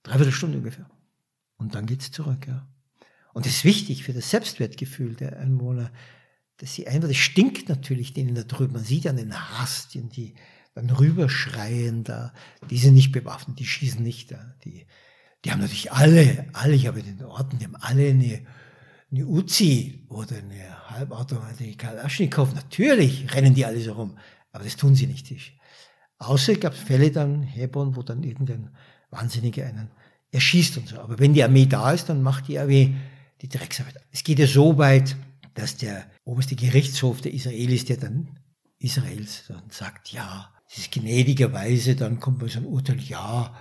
dreiviertel Stunde ungefähr. Und dann geht's zurück, ja. Und das ist wichtig für das Selbstwertgefühl der Einwohner, dass sie einfach, das stinkt natürlich denen da drüben. Man sieht an den Hastien, die dann rüberschreien da, die sind nicht bewaffnet, die schießen nicht da. Die, die haben natürlich alle, alle, ich habe in den Orten, die haben alle eine, eine Uzi oder eine halbautomatische Kalaschnikow. Natürlich rennen die alle so rum, aber das tun sie nicht. Außer gab es Fälle dann, Hebron, wo dann irgendein Wahnsinniger einen erschießt und so. Aber wenn die Armee da ist, dann macht die Armee die Drecksarbeit. Es geht ja so weit, dass der oberste Gerichtshof der Israelis, der dann Israels dann sagt, ja, es ist gnädigerweise, dann kommt mal so ein Urteil, ja,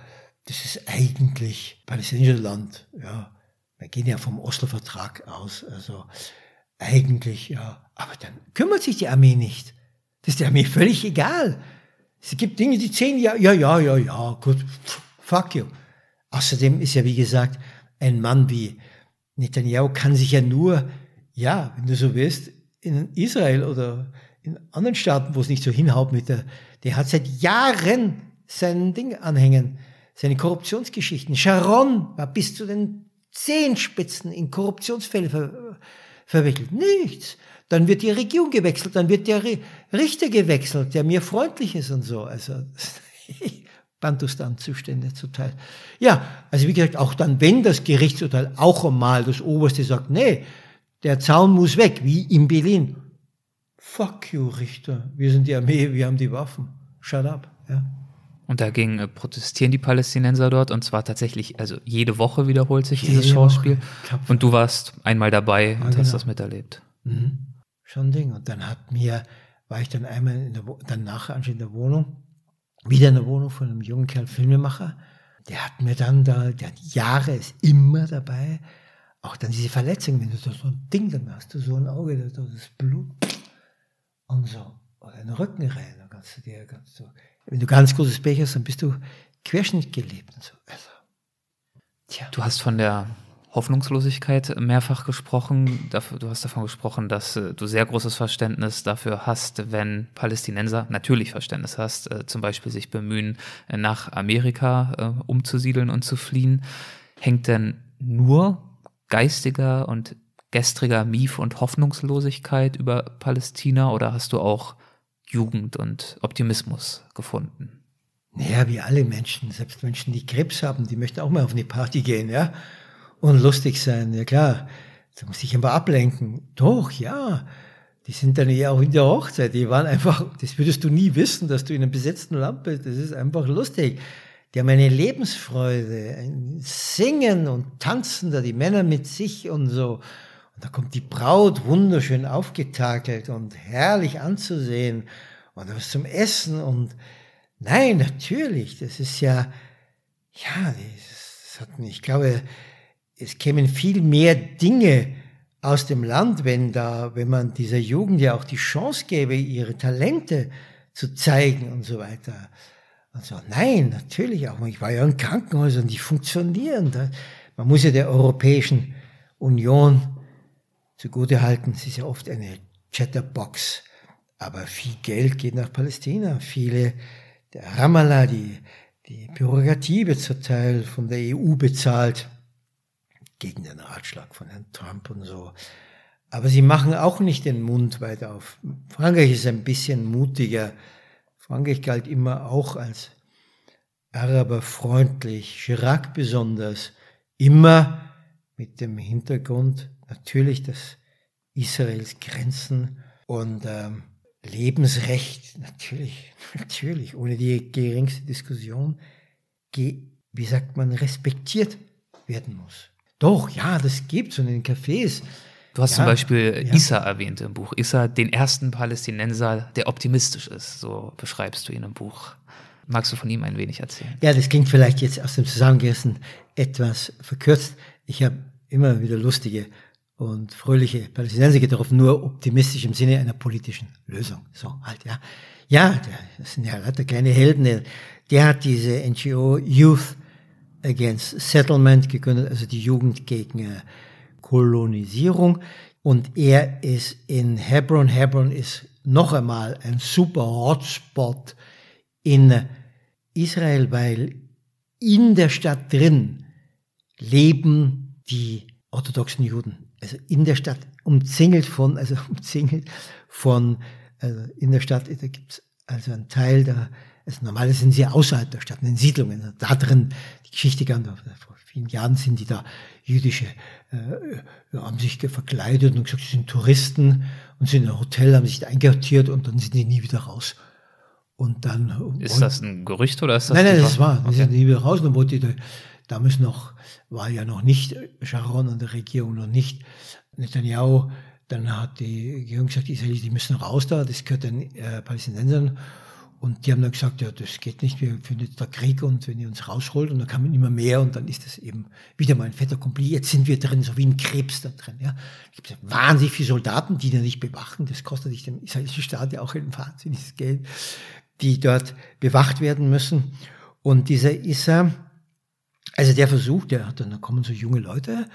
das ist eigentlich palästinensisches Land, ja. Wir gehen ja vom Oslo-Vertrag aus, also eigentlich, ja. Aber dann kümmert sich die Armee nicht. Das ist der Armee völlig egal. Es gibt Dinge, die zehn Jahre, ja, ja, ja, ja, gut, fuck you. Außerdem ist ja, wie gesagt, ein Mann wie Netanyahu kann sich ja nur, ja, wenn du so willst, in Israel oder in anderen Staaten, wo es nicht so hinhaut mit der, der hat seit Jahren sein Ding anhängen, seine Korruptionsgeschichten. Sharon war bis zu den Zehenspitzen in Korruptionsfälle ver, verwickelt. Nichts. Dann wird die Regierung gewechselt, dann wird der Richter gewechselt, der mir freundlich ist und so. Also Bantustan-Zustände zuteil. Ja, also wie gesagt, auch dann, wenn das Gerichtsurteil auch einmal das Oberste sagt, nee, der Zaun muss weg, wie in Berlin. Fuck you, Richter. Wir sind die Armee, wir haben die Waffen. Shut up. Ja. Und dagegen äh, protestieren die Palästinenser dort und zwar tatsächlich, also jede Woche wiederholt sich dieses Schauspiel. Und du warst einmal dabei ja, und genau. hast das miterlebt. Mhm. Schon Ding. Und dann hat mir, war ich dann einmal in der, dann nachher in der Wohnung, wieder in der Wohnung von einem jungen Kerl, Filmemacher. Der hat mir dann da, der hat Jahre, ist immer dabei. Auch dann diese Verletzung, wenn du so ein Ding dann hast, du so ein Auge, da das Blut und so, oder in den Rücken rein, dann kannst du dir, kannst du, wenn du ganz großes Pech hast, dann bist du Querschnitt gelebt und so. Also, tja. Du hast von der Hoffnungslosigkeit mehrfach gesprochen. Du hast davon gesprochen, dass äh, du sehr großes Verständnis dafür hast, wenn Palästinenser natürlich Verständnis hast, äh, zum Beispiel sich bemühen, äh, nach Amerika umzusiedeln und zu fliehen. Hängt denn nur geistiger und gestriger Mief und Hoffnungslosigkeit über Palästina oder hast du auch Jugend und Optimismus gefunden? Naja, wie alle Menschen, selbst Menschen, die Krebs haben, die möchten auch mal auf eine Party gehen, ja und lustig sein. Ja klar, da muss ich aber ablenken. Doch, ja. Die sind dann eher auch in der Hochzeit. Die waren einfach, das würdest du nie wissen, dass du in einem besetzten Land bist. Das ist einfach lustig. Die haben eine Lebensfreude, ein Singen und Tanzen da, die Männer mit sich und so. Und da kommt die Braut wunderschön aufgetakelt und herrlich anzusehen und was zum Essen und nein, natürlich, das ist ja, ja, das hat, ich glaube, es kämen viel mehr Dinge aus dem Land, wenn da, wenn man dieser Jugend ja auch die Chance gäbe, ihre Talente zu zeigen und so weiter. Und so, nein, natürlich auch. Ich war ja in Krankenhäusern, die funktionieren. Man muss ja der Europäischen Union zugute halten, es ist ja oft eine Chatterbox. Aber viel Geld geht nach Palästina. Viele, der Ramallah, die, die Bürokratie wird zum Teil von der EU bezahlt gegen den Ratschlag von Herrn Trump und so. Aber sie machen auch nicht den Mund weit auf. Frankreich ist ein bisschen mutiger. Frankreich galt immer auch als araberfreundlich, Chirac besonders, immer mit dem Hintergrund natürlich, dass Israels Grenzen und ähm, Lebensrecht natürlich, natürlich, ohne die geringste Diskussion, wie sagt man, respektiert werden muss. Doch, ja, das gibt es in den Cafés. Du hast ja, zum Beispiel ja. Issa erwähnt im Buch. Issa, den ersten Palästinenser, der optimistisch ist. So beschreibst du ihn im Buch. Magst du von ihm ein wenig erzählen? Ja, das klingt vielleicht jetzt aus dem Zusammengerissen etwas verkürzt. Ich habe immer wieder lustige und fröhliche Palästinenser getroffen, nur optimistisch im Sinne einer politischen Lösung. So halt, ja. Ja, das sind ja der kleine Helden. Der, der hat diese NGO Youth Against Settlement gegründet, also die Jugend gegen äh, Kolonisierung. Und er ist in Hebron. Hebron ist noch einmal ein super Hotspot in Israel, weil in der Stadt drin leben die orthodoxen Juden. Also in der Stadt umzingelt von, also umzingelt von, also in der Stadt, da gibt's also einen Teil da, also normalerweise sind sie außerhalb der Stadt, in den Siedlungen. Da drin, die Geschichte kann, vor vielen Jahren sind die da jüdische, äh, haben sich verkleidet und gesagt, sie sind Touristen und sind in ein Hotel, haben sich da einkartiert und dann sind die nie wieder raus. Und dann. Ist und, das ein Gerücht oder ist das? Nein, nein, das war. Die sind nie wieder raus. Und dann wollte die, damals noch, war ja noch nicht Sharon an der Regierung, noch nicht Netanyahu. Dann hat die Regierung gesagt, die Israelis, die müssen raus da, das gehört den äh, Palästinensern. Und die haben dann gesagt, ja, das geht nicht, wir führen jetzt da Krieg und wenn ihr uns rausholt und dann kann man immer mehr und dann ist das eben wieder mal ein fetter Kompli. Jetzt sind wir drin, so wie ein Krebs da drin. Ja. Es gibt wahnsinnig viele Soldaten, die da nicht bewachen. Das kostet sich dem israelischen Staat ja auch ein wahnsinniges Geld, die dort bewacht werden müssen. Und dieser Issa, also der versucht, der hat dann, da kommen so junge Leute,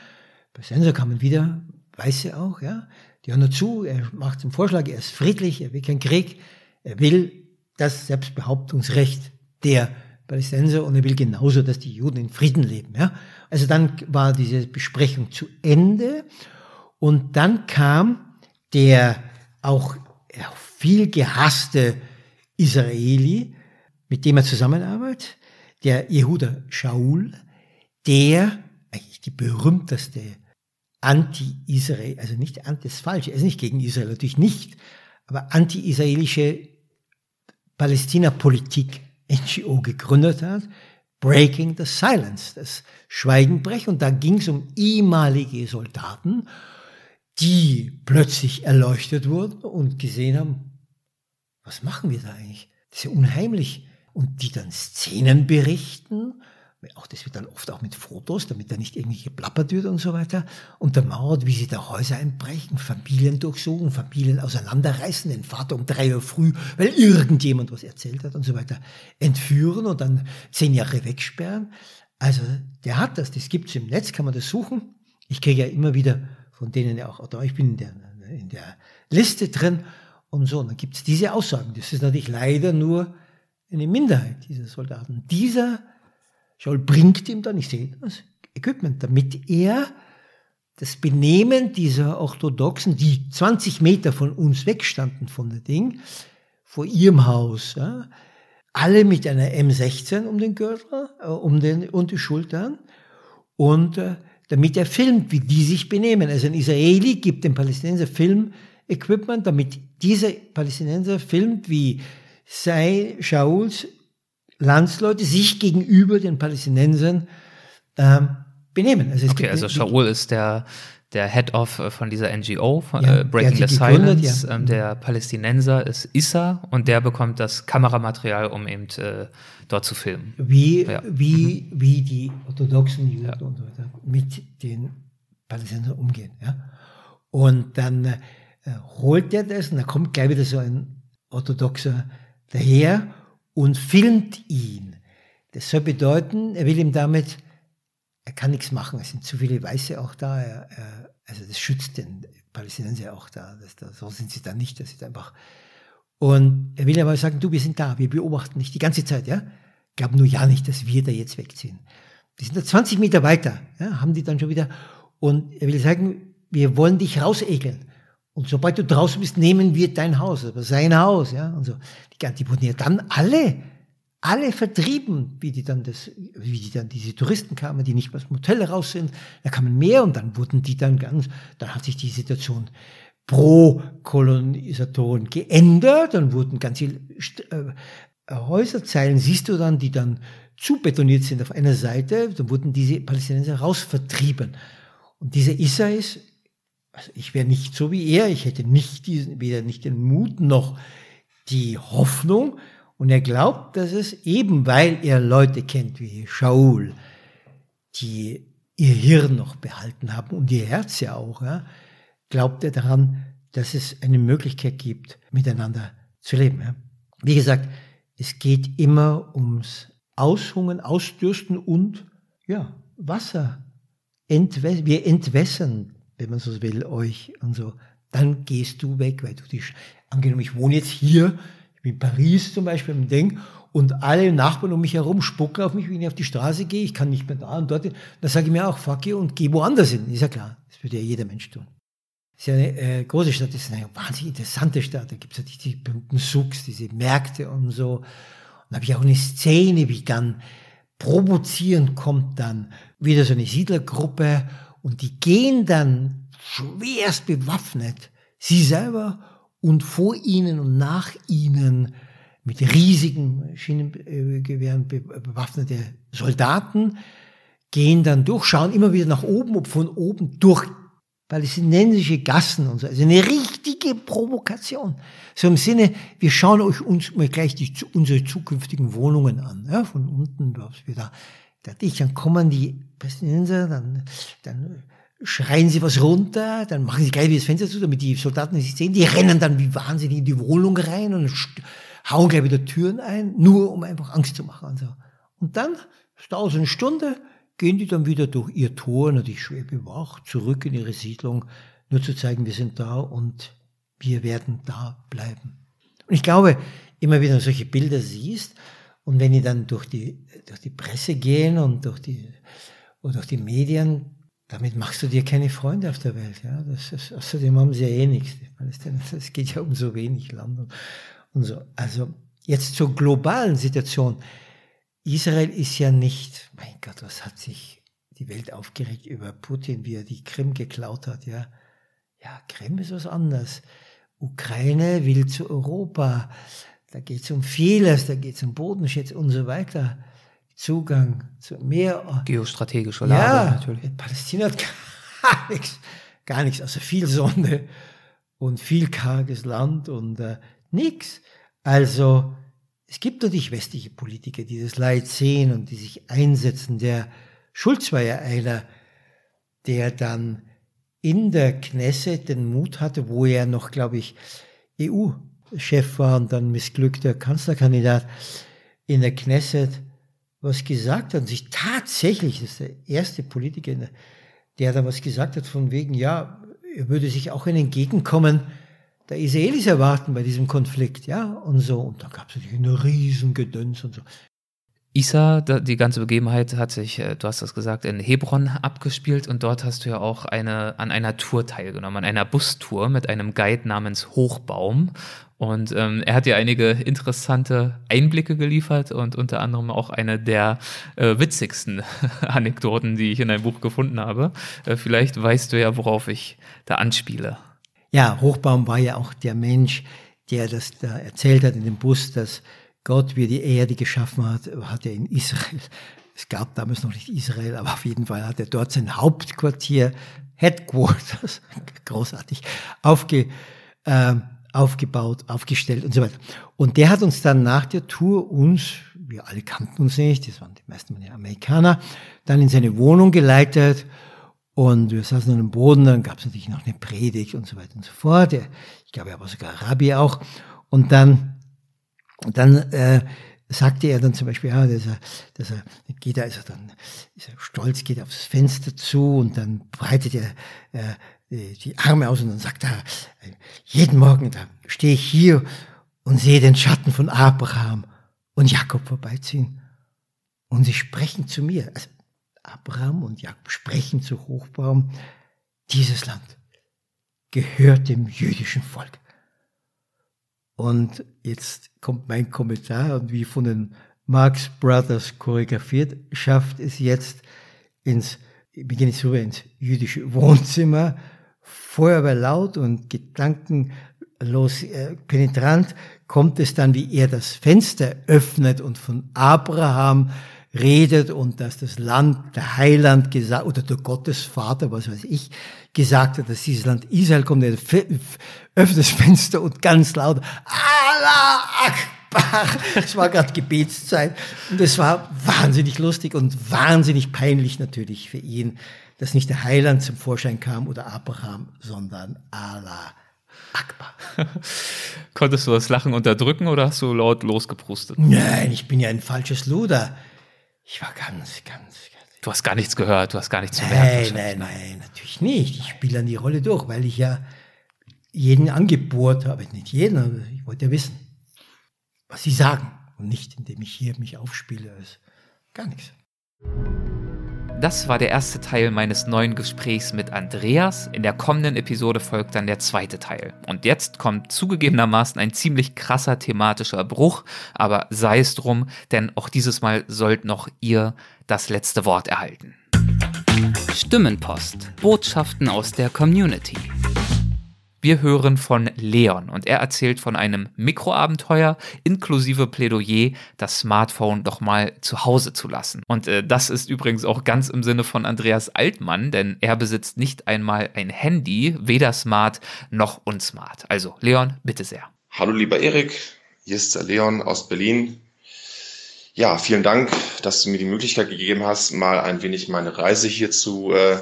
bei Sensor kamen wieder Weiße auch, ja, die hören dazu, er macht den Vorschlag, er ist friedlich, er will keinen Krieg, er will das Selbstbehauptungsrecht der Palästinenser und er will genauso, dass die Juden in Frieden leben. Ja? Also dann war diese Besprechung zu Ende und dann kam der auch viel gehasste Israeli, mit dem er zusammenarbeitet, der Jehuda Shaul, der eigentlich die berühmteste anti-Israel, also nicht anti, das ist falsch, er ist nicht gegen Israel, natürlich nicht, aber anti-israelische Palästina-Politik NGO gegründet hat, Breaking the Silence, das Schweigenbrech. Und da ging es um ehemalige Soldaten, die plötzlich erleuchtet wurden und gesehen haben, was machen wir da eigentlich? Das ist ja unheimlich. Und die dann Szenen berichten auch das wird dann oft auch mit Fotos, damit da nicht irgendwie geplappert wird und so weiter, untermauert, wie sie da Häuser einbrechen, Familien durchsuchen, Familien auseinanderreißen, den Vater um drei Uhr früh, weil irgendjemand was erzählt hat und so weiter, entführen und dann zehn Jahre wegsperren. Also der hat das, das gibt's im Netz, kann man das suchen. Ich kriege ja immer wieder von denen ja auch, ich bin in der, in der Liste drin und so, und dann gibt's diese Aussagen. Das ist natürlich leider nur eine Minderheit dieser Soldaten. Dieser Scholl bringt ihm dann, ich sehe das Equipment, damit er das Benehmen dieser Orthodoxen, die 20 Meter von uns wegstanden von der Ding, vor ihrem Haus, ja, alle mit einer M16 um den Gürtel, äh, um den, und die Schultern, und äh, damit er filmt, wie die sich benehmen. Also ein Israeli gibt dem Palästinenser Film-Equipment, damit dieser Palästinenser filmt, wie sei Shauls Landsleute sich gegenüber den Palästinensern ähm, benehmen. Also okay, also Shaul ist der der Head of äh, von dieser NGO, von, ja, äh, Breaking the Silence. Ja. Ähm, der Palästinenser ist Issa und der bekommt das Kameramaterial, um eben äh, dort zu filmen. Wie, ja. wie, mhm. wie die orthodoxen Juden und so weiter mit den Palästinensern umgehen. Ja? Und dann äh, holt er das und da kommt gleich wieder so ein orthodoxer daher und filmt ihn. Das soll bedeuten, er will ihm damit, er kann nichts machen, es sind zu viele Weiße auch da, er, er, also das schützt den Palästinenser auch da, da, so sind sie da nicht, das ist einfach. Und er will aber sagen, du, wir sind da, wir beobachten dich die ganze Zeit, ja. Glauben nur ja nicht, dass wir da jetzt wegziehen. Die sind da 20 Meter weiter, ja, haben die dann schon wieder. Und er will sagen, wir wollen dich rausekeln. Und sobald du draußen bist, nehmen wir dein Haus, aber sein Haus, ja, und so. Die, die wurden ja dann alle, alle vertrieben, wie die dann das, wie die dann diese Touristen kamen, die nicht aus dem Hotel raus sind. Da kamen mehr und dann wurden die dann ganz, dann hat sich die Situation pro Kolonisatoren geändert, dann wurden ganze äh, Häuserzeilen, siehst du dann, die dann zubetoniert sind auf einer Seite, dann wurden diese Palästinenser rausvertrieben. Und dieser Issa ist also ich wäre nicht so wie er, ich hätte nicht diesen, weder nicht den Mut noch die Hoffnung. Und er glaubt, dass es eben, weil er Leute kennt wie Shaul, die ihr Hirn noch behalten haben und ihr Herz ja auch, ja, glaubt er daran, dass es eine Möglichkeit gibt, miteinander zu leben. Ja. Wie gesagt, es geht immer ums Aushungern, Ausdürsten und ja, Wasser. Entwäs wir entwässern wenn man so will, euch und so, dann gehst du weg, weil du dich, angenommen, ich wohne jetzt hier, ich bin in Paris zum Beispiel im Ding, und alle Nachbarn um mich herum spucken auf mich, wenn ich auf die Straße gehe, ich kann nicht mehr da und dort, dann sage ich mir auch, fuck you, und geh woanders hin. Ist ja klar, das würde ja jeder Mensch tun. Das ist ja eine äh, große Stadt, das ist eine wahnsinnig interessante Stadt, da gibt es ja die berühmten Sucks, diese Märkte und so. Und da habe ich auch eine Szene, wie dann provozierend kommt dann wieder so eine Siedlergruppe und die gehen dann schwerst bewaffnet, sie selber und vor ihnen und nach ihnen mit riesigen Maschinengewehren bewaffnete Soldaten gehen dann durch, schauen immer wieder nach oben, ob von oben durch palästinensische Gassen und so. Also eine richtige Provokation. So im Sinne, wir schauen euch uns mal gleich die, unsere zukünftigen Wohnungen an. Ja, von unten, was wir da, da dann kommen die Palästinenser, dann, dann schreien sie was runter, dann machen sie gleich wie das Fenster zu, damit die Soldaten nicht sehen. Die rennen dann wie wahnsinnig in die Wohnung rein und hauen gleich wieder Türen ein, nur um einfach Angst zu machen. Und, so. und dann, es eine Stunde, gehen die dann wieder durch ihr Tor, natürlich schwer bewacht, zurück in ihre Siedlung, nur zu zeigen, wir sind da und wir werden da bleiben. Und ich glaube, immer wieder solche Bilder siehst und wenn die dann durch die, durch die Presse gehen und durch die, oder durch die Medien, damit machst du dir keine Freunde auf der Welt. Ja? Das ist, außerdem haben sie ja eh nichts. Es geht ja um so wenig Land und, und so. Also jetzt zur globalen Situation. Israel ist ja nicht, mein Gott, was hat sich die Welt aufgeregt über Putin, wie er die Krim geklaut hat, ja. Ja, Krim ist was anderes. Ukraine will zu Europa. Da geht es um vieles, da geht es um Bodenschätze und so weiter. Zugang zu Meer. Geostrategische Lage ja, natürlich. Palästina hat gar nichts, gar nichts, also viel Sonne und viel karges Land und äh, nichts. Also es gibt natürlich westliche Politiker, die das Leid sehen und die sich einsetzen. Der Schulz war ja einer, der dann in der Knesset den Mut hatte, wo er noch, glaube ich, EU-Chef war und dann missglückter Kanzlerkandidat in der Knesset was gesagt hat und sich tatsächlich, das ist der erste Politiker, der da was gesagt hat von wegen, ja, er würde sich auch ein Entgegenkommen der Israelis erwarten bei diesem Konflikt, ja, und so. Und da gab es natürlich eine riesen Gedöns und so. Isa, die ganze Begebenheit hat sich, äh, du hast das gesagt, in Hebron abgespielt und dort hast du ja auch eine, an einer Tour teilgenommen, an einer Bustour mit einem Guide namens Hochbaum. Und ähm, er hat dir einige interessante Einblicke geliefert und unter anderem auch eine der äh, witzigsten Anekdoten, die ich in deinem Buch gefunden habe. Äh, vielleicht weißt du ja, worauf ich da anspiele. Ja, Hochbaum war ja auch der Mensch, der das da erzählt hat in dem Bus, dass Gott, wie er die Erde geschaffen hat, hat er in Israel, es gab damals noch nicht Israel, aber auf jeden Fall hat er dort sein Hauptquartier, Headquarters, großartig, aufge, äh, aufgebaut, aufgestellt und so weiter. Und der hat uns dann nach der Tour uns, wir alle kannten uns nicht, das waren die meisten meine Amerikaner, dann in seine Wohnung geleitet und wir saßen dem Boden, dann gab es natürlich noch eine Predigt und so weiter und so fort. Ich glaube, er war sogar Rabbi auch. Und dann und dann äh, sagte er dann zum Beispiel, ja, dass er, dass er geht er, also dann ist er stolz, geht aufs Fenster zu und dann breitet er äh, die Arme aus und dann sagt er, jeden Morgen, da stehe ich hier und sehe den Schatten von Abraham und Jakob vorbeiziehen. Und sie sprechen zu mir. Also Abraham und Jakob sprechen zu Hochbaum. Dieses Land gehört dem jüdischen Volk. Und jetzt kommt mein Kommentar. Und wie von den Marx Brothers choreografiert, schafft es jetzt ins, beginne ich rüber ins jüdische Wohnzimmer, Feuerwehr laut und gedankenlos äh, penetrant, kommt es dann, wie er das Fenster öffnet und von Abraham redet und dass das Land, der Heiland gesagt, oder der Gottesvater, was weiß ich, gesagt hat, dass dieses Land Israel kommt, er öffnet das Fenster und ganz laut, Allah Akbar. Es war gerade Gebetszeit und es war wahnsinnig lustig und wahnsinnig peinlich natürlich für ihn, dass nicht der Heiland zum Vorschein kam oder Abraham, sondern Allah Akbar. Konntest du das Lachen unterdrücken oder hast du laut losgeprustet? Nein, ich bin ja ein falsches Luder. Ich war ganz, ganz, ganz. Du hast gar nichts gehört, du hast gar nichts zu merken. Nein, nein, nein, natürlich nicht. Ich spiele an die Rolle durch, weil ich ja jeden angebohrt habe. Nicht jeden, aber ich wollte ja wissen, was sie sagen. Und nicht, indem ich hier mich aufspiele. Also gar nichts. Das war der erste Teil meines neuen Gesprächs mit Andreas. In der kommenden Episode folgt dann der zweite Teil. Und jetzt kommt zugegebenermaßen ein ziemlich krasser thematischer Bruch, aber sei es drum, denn auch dieses Mal sollt noch ihr das letzte Wort erhalten. Stimmenpost. Botschaften aus der Community. Wir hören von Leon und er erzählt von einem Mikroabenteuer inklusive Plädoyer, das Smartphone doch mal zu Hause zu lassen. Und äh, das ist übrigens auch ganz im Sinne von Andreas Altmann, denn er besitzt nicht einmal ein Handy, weder smart noch unsmart. Also Leon, bitte sehr. Hallo lieber Erik, hier ist der Leon aus Berlin. Ja, vielen Dank, dass du mir die Möglichkeit gegeben hast, mal ein wenig meine Reise hier zu, äh,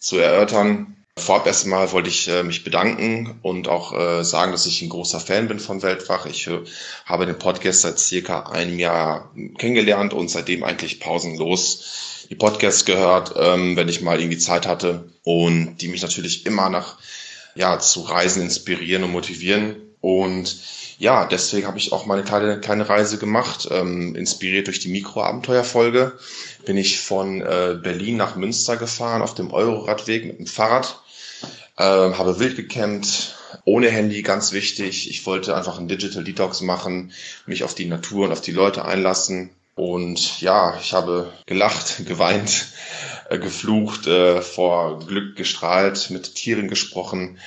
zu erörtern. Vorab erstmal wollte ich äh, mich bedanken und auch äh, sagen, dass ich ein großer Fan bin von Weltwach. Ich äh, habe den Podcast seit circa einem Jahr kennengelernt und seitdem eigentlich pausenlos die Podcasts gehört, ähm, wenn ich mal irgendwie Zeit hatte und die mich natürlich immer nach ja zu Reisen inspirieren und motivieren und ja, deswegen habe ich auch meine kleine, kleine Reise gemacht, ähm, inspiriert durch die Mikroabenteuerfolge. Bin ich von äh, Berlin nach Münster gefahren auf dem Euroradweg mit dem Fahrrad, äh, habe wild gecampt, ohne Handy, ganz wichtig. Ich wollte einfach einen Digital Detox machen, mich auf die Natur und auf die Leute einlassen. Und ja, ich habe gelacht, geweint, äh, geflucht, äh, vor Glück gestrahlt, mit Tieren gesprochen,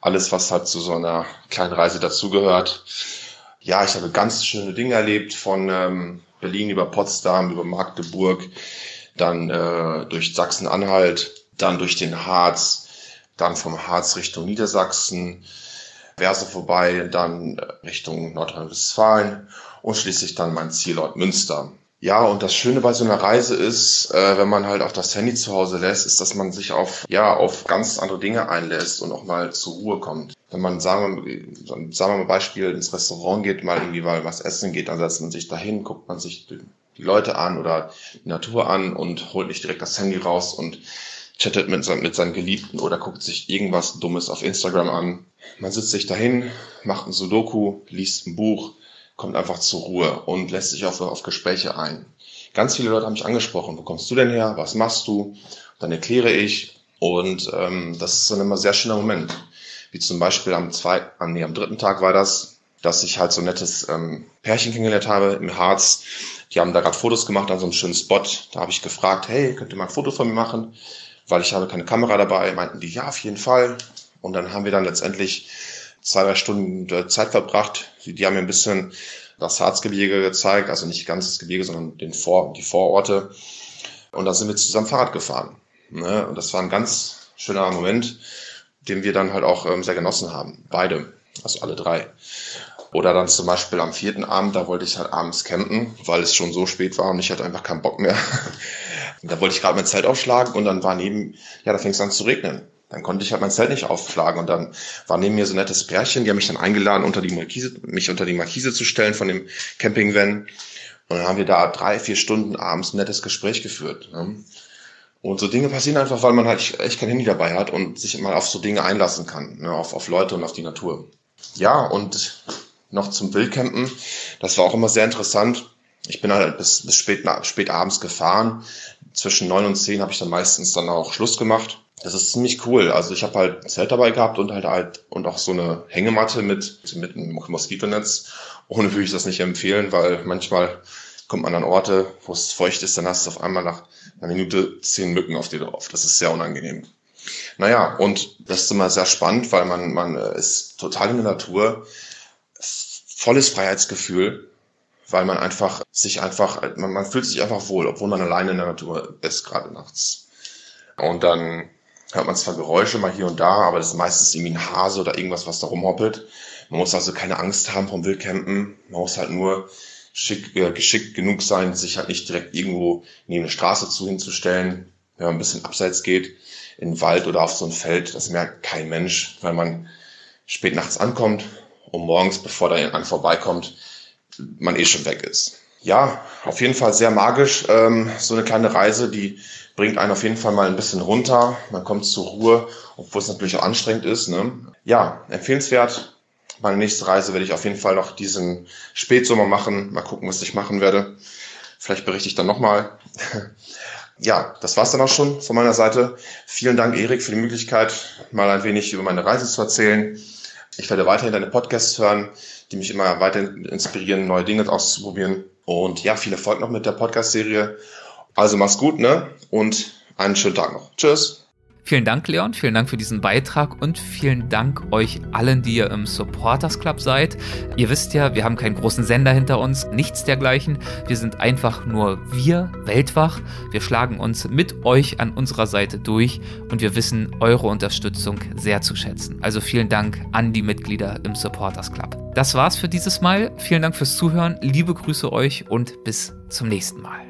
alles, was halt zu so einer kleinen Reise dazugehört. Ja, ich habe ganz schöne Dinge erlebt, von ähm, Berlin über Potsdam, über Magdeburg, dann äh, durch Sachsen-Anhalt, dann durch den Harz, dann vom Harz Richtung Niedersachsen, Verse vorbei, dann Richtung Nordrhein-Westfalen und schließlich dann mein Zielort Münster. Ja, und das Schöne bei so einer Reise ist, äh, wenn man halt auch das Handy zu Hause lässt, ist, dass man sich auf, ja, auf ganz andere Dinge einlässt und auch mal zur Ruhe kommt. Wenn man, sagen wir, sagen wir mal Beispiel, ins Restaurant geht, mal irgendwie mal was essen geht, dann setzt man sich dahin, guckt man sich die Leute an oder die Natur an und holt nicht direkt das Handy raus und chattet mit, mit seinen Geliebten oder guckt sich irgendwas Dummes auf Instagram an. Man sitzt sich dahin, macht ein Sudoku, liest ein Buch, kommt einfach zur Ruhe und lässt sich auf, auf Gespräche ein. Ganz viele Leute haben mich angesprochen, wo kommst du denn her, was machst du? Dann erkläre ich und ähm, das ist dann immer ein sehr schöner Moment. Wie zum Beispiel am, zwei, am, nee, am dritten Tag war das, dass ich halt so ein nettes ähm, Pärchen kennengelernt habe im Harz. Die haben da gerade Fotos gemacht an so einem schönen Spot. Da habe ich gefragt, hey, könnt ihr mal ein Foto von mir machen? Weil ich habe keine Kamera dabei. Meinten die, ja, auf jeden Fall. Und dann haben wir dann letztendlich zwei, drei Stunden äh, Zeit verbracht. Die haben mir ein bisschen das Harzgebirge gezeigt, also nicht ganz das Gebirge, sondern den Vor die Vororte. Und da sind wir zusammen Fahrrad gefahren. Ne? Und das war ein ganz schöner Moment, den wir dann halt auch ähm, sehr genossen haben. Beide, also alle drei. Oder dann zum Beispiel am vierten Abend, da wollte ich halt abends campen, weil es schon so spät war und ich hatte einfach keinen Bock mehr. da wollte ich gerade mein Zelt aufschlagen und dann war neben, ja, da fing es an zu regnen. Dann konnte ich halt mein Zelt nicht aufschlagen und dann war neben mir so ein nettes Pärchen, die haben mich dann eingeladen, unter die Markise, mich unter die Markise zu stellen von dem Campingvan. Und dann haben wir da drei, vier Stunden abends ein nettes Gespräch geführt. Ne? Und so Dinge passieren einfach, weil man halt echt kein Handy dabei hat und sich mal auf so Dinge einlassen kann, ne? auf, auf Leute und auf die Natur. Ja, und noch zum Wildcampen. Das war auch immer sehr interessant. Ich bin halt bis, bis spät, spät abends gefahren. Zwischen neun und zehn habe ich dann meistens dann auch Schluss gemacht das ist ziemlich cool. Also ich habe halt ein Zelt dabei gehabt und halt halt und auch so eine Hängematte mit mit einem Moskitonetz. Ohne würde ich das nicht empfehlen, weil manchmal kommt man an Orte, wo es feucht ist, dann hast du auf einmal nach einer Minute zehn Mücken auf dir drauf. Das ist sehr unangenehm. Naja, und das ist immer sehr spannend, weil man, man ist total in der Natur, volles Freiheitsgefühl, weil man einfach sich einfach, man, man fühlt sich einfach wohl, obwohl man alleine in der Natur ist, gerade nachts. Und dann hört man zwar Geräusche mal hier und da, aber das ist meistens irgendwie ein Hase oder irgendwas, was da rumhoppelt. Man muss also keine Angst haben vom Wildcampen. Man muss halt nur schick, äh, geschickt genug sein, sich halt nicht direkt irgendwo neben eine Straße zu hinzustellen. Wenn man ein bisschen abseits geht, in den Wald oder auf so ein Feld, das merkt kein Mensch, weil man spät nachts ankommt und morgens, bevor da jemand vorbeikommt, man eh schon weg ist. Ja, auf jeden Fall sehr magisch, ähm, so eine kleine Reise, die bringt einen auf jeden Fall mal ein bisschen runter. Man kommt zur Ruhe, obwohl es natürlich auch anstrengend ist. Ne? Ja, empfehlenswert. Meine nächste Reise werde ich auf jeden Fall noch diesen Spätsommer machen. Mal gucken, was ich machen werde. Vielleicht berichte ich dann nochmal. ja, das war's dann auch schon von meiner Seite. Vielen Dank, Erik, für die Möglichkeit, mal ein wenig über meine Reise zu erzählen. Ich werde weiterhin deine Podcasts hören, die mich immer weiter inspirieren, neue Dinge auszuprobieren. Und ja, viel Erfolg noch mit der Podcast-Serie. Also mach's gut, ne? Und einen schönen Tag noch. Tschüss. Vielen Dank, Leon. Vielen Dank für diesen Beitrag und vielen Dank euch allen, die ihr im Supporters Club seid. Ihr wisst ja, wir haben keinen großen Sender hinter uns, nichts dergleichen. Wir sind einfach nur wir, Weltwach. Wir schlagen uns mit euch an unserer Seite durch und wir wissen eure Unterstützung sehr zu schätzen. Also vielen Dank an die Mitglieder im Supporters Club. Das war's für dieses Mal. Vielen Dank fürs Zuhören. Liebe Grüße euch und bis zum nächsten Mal.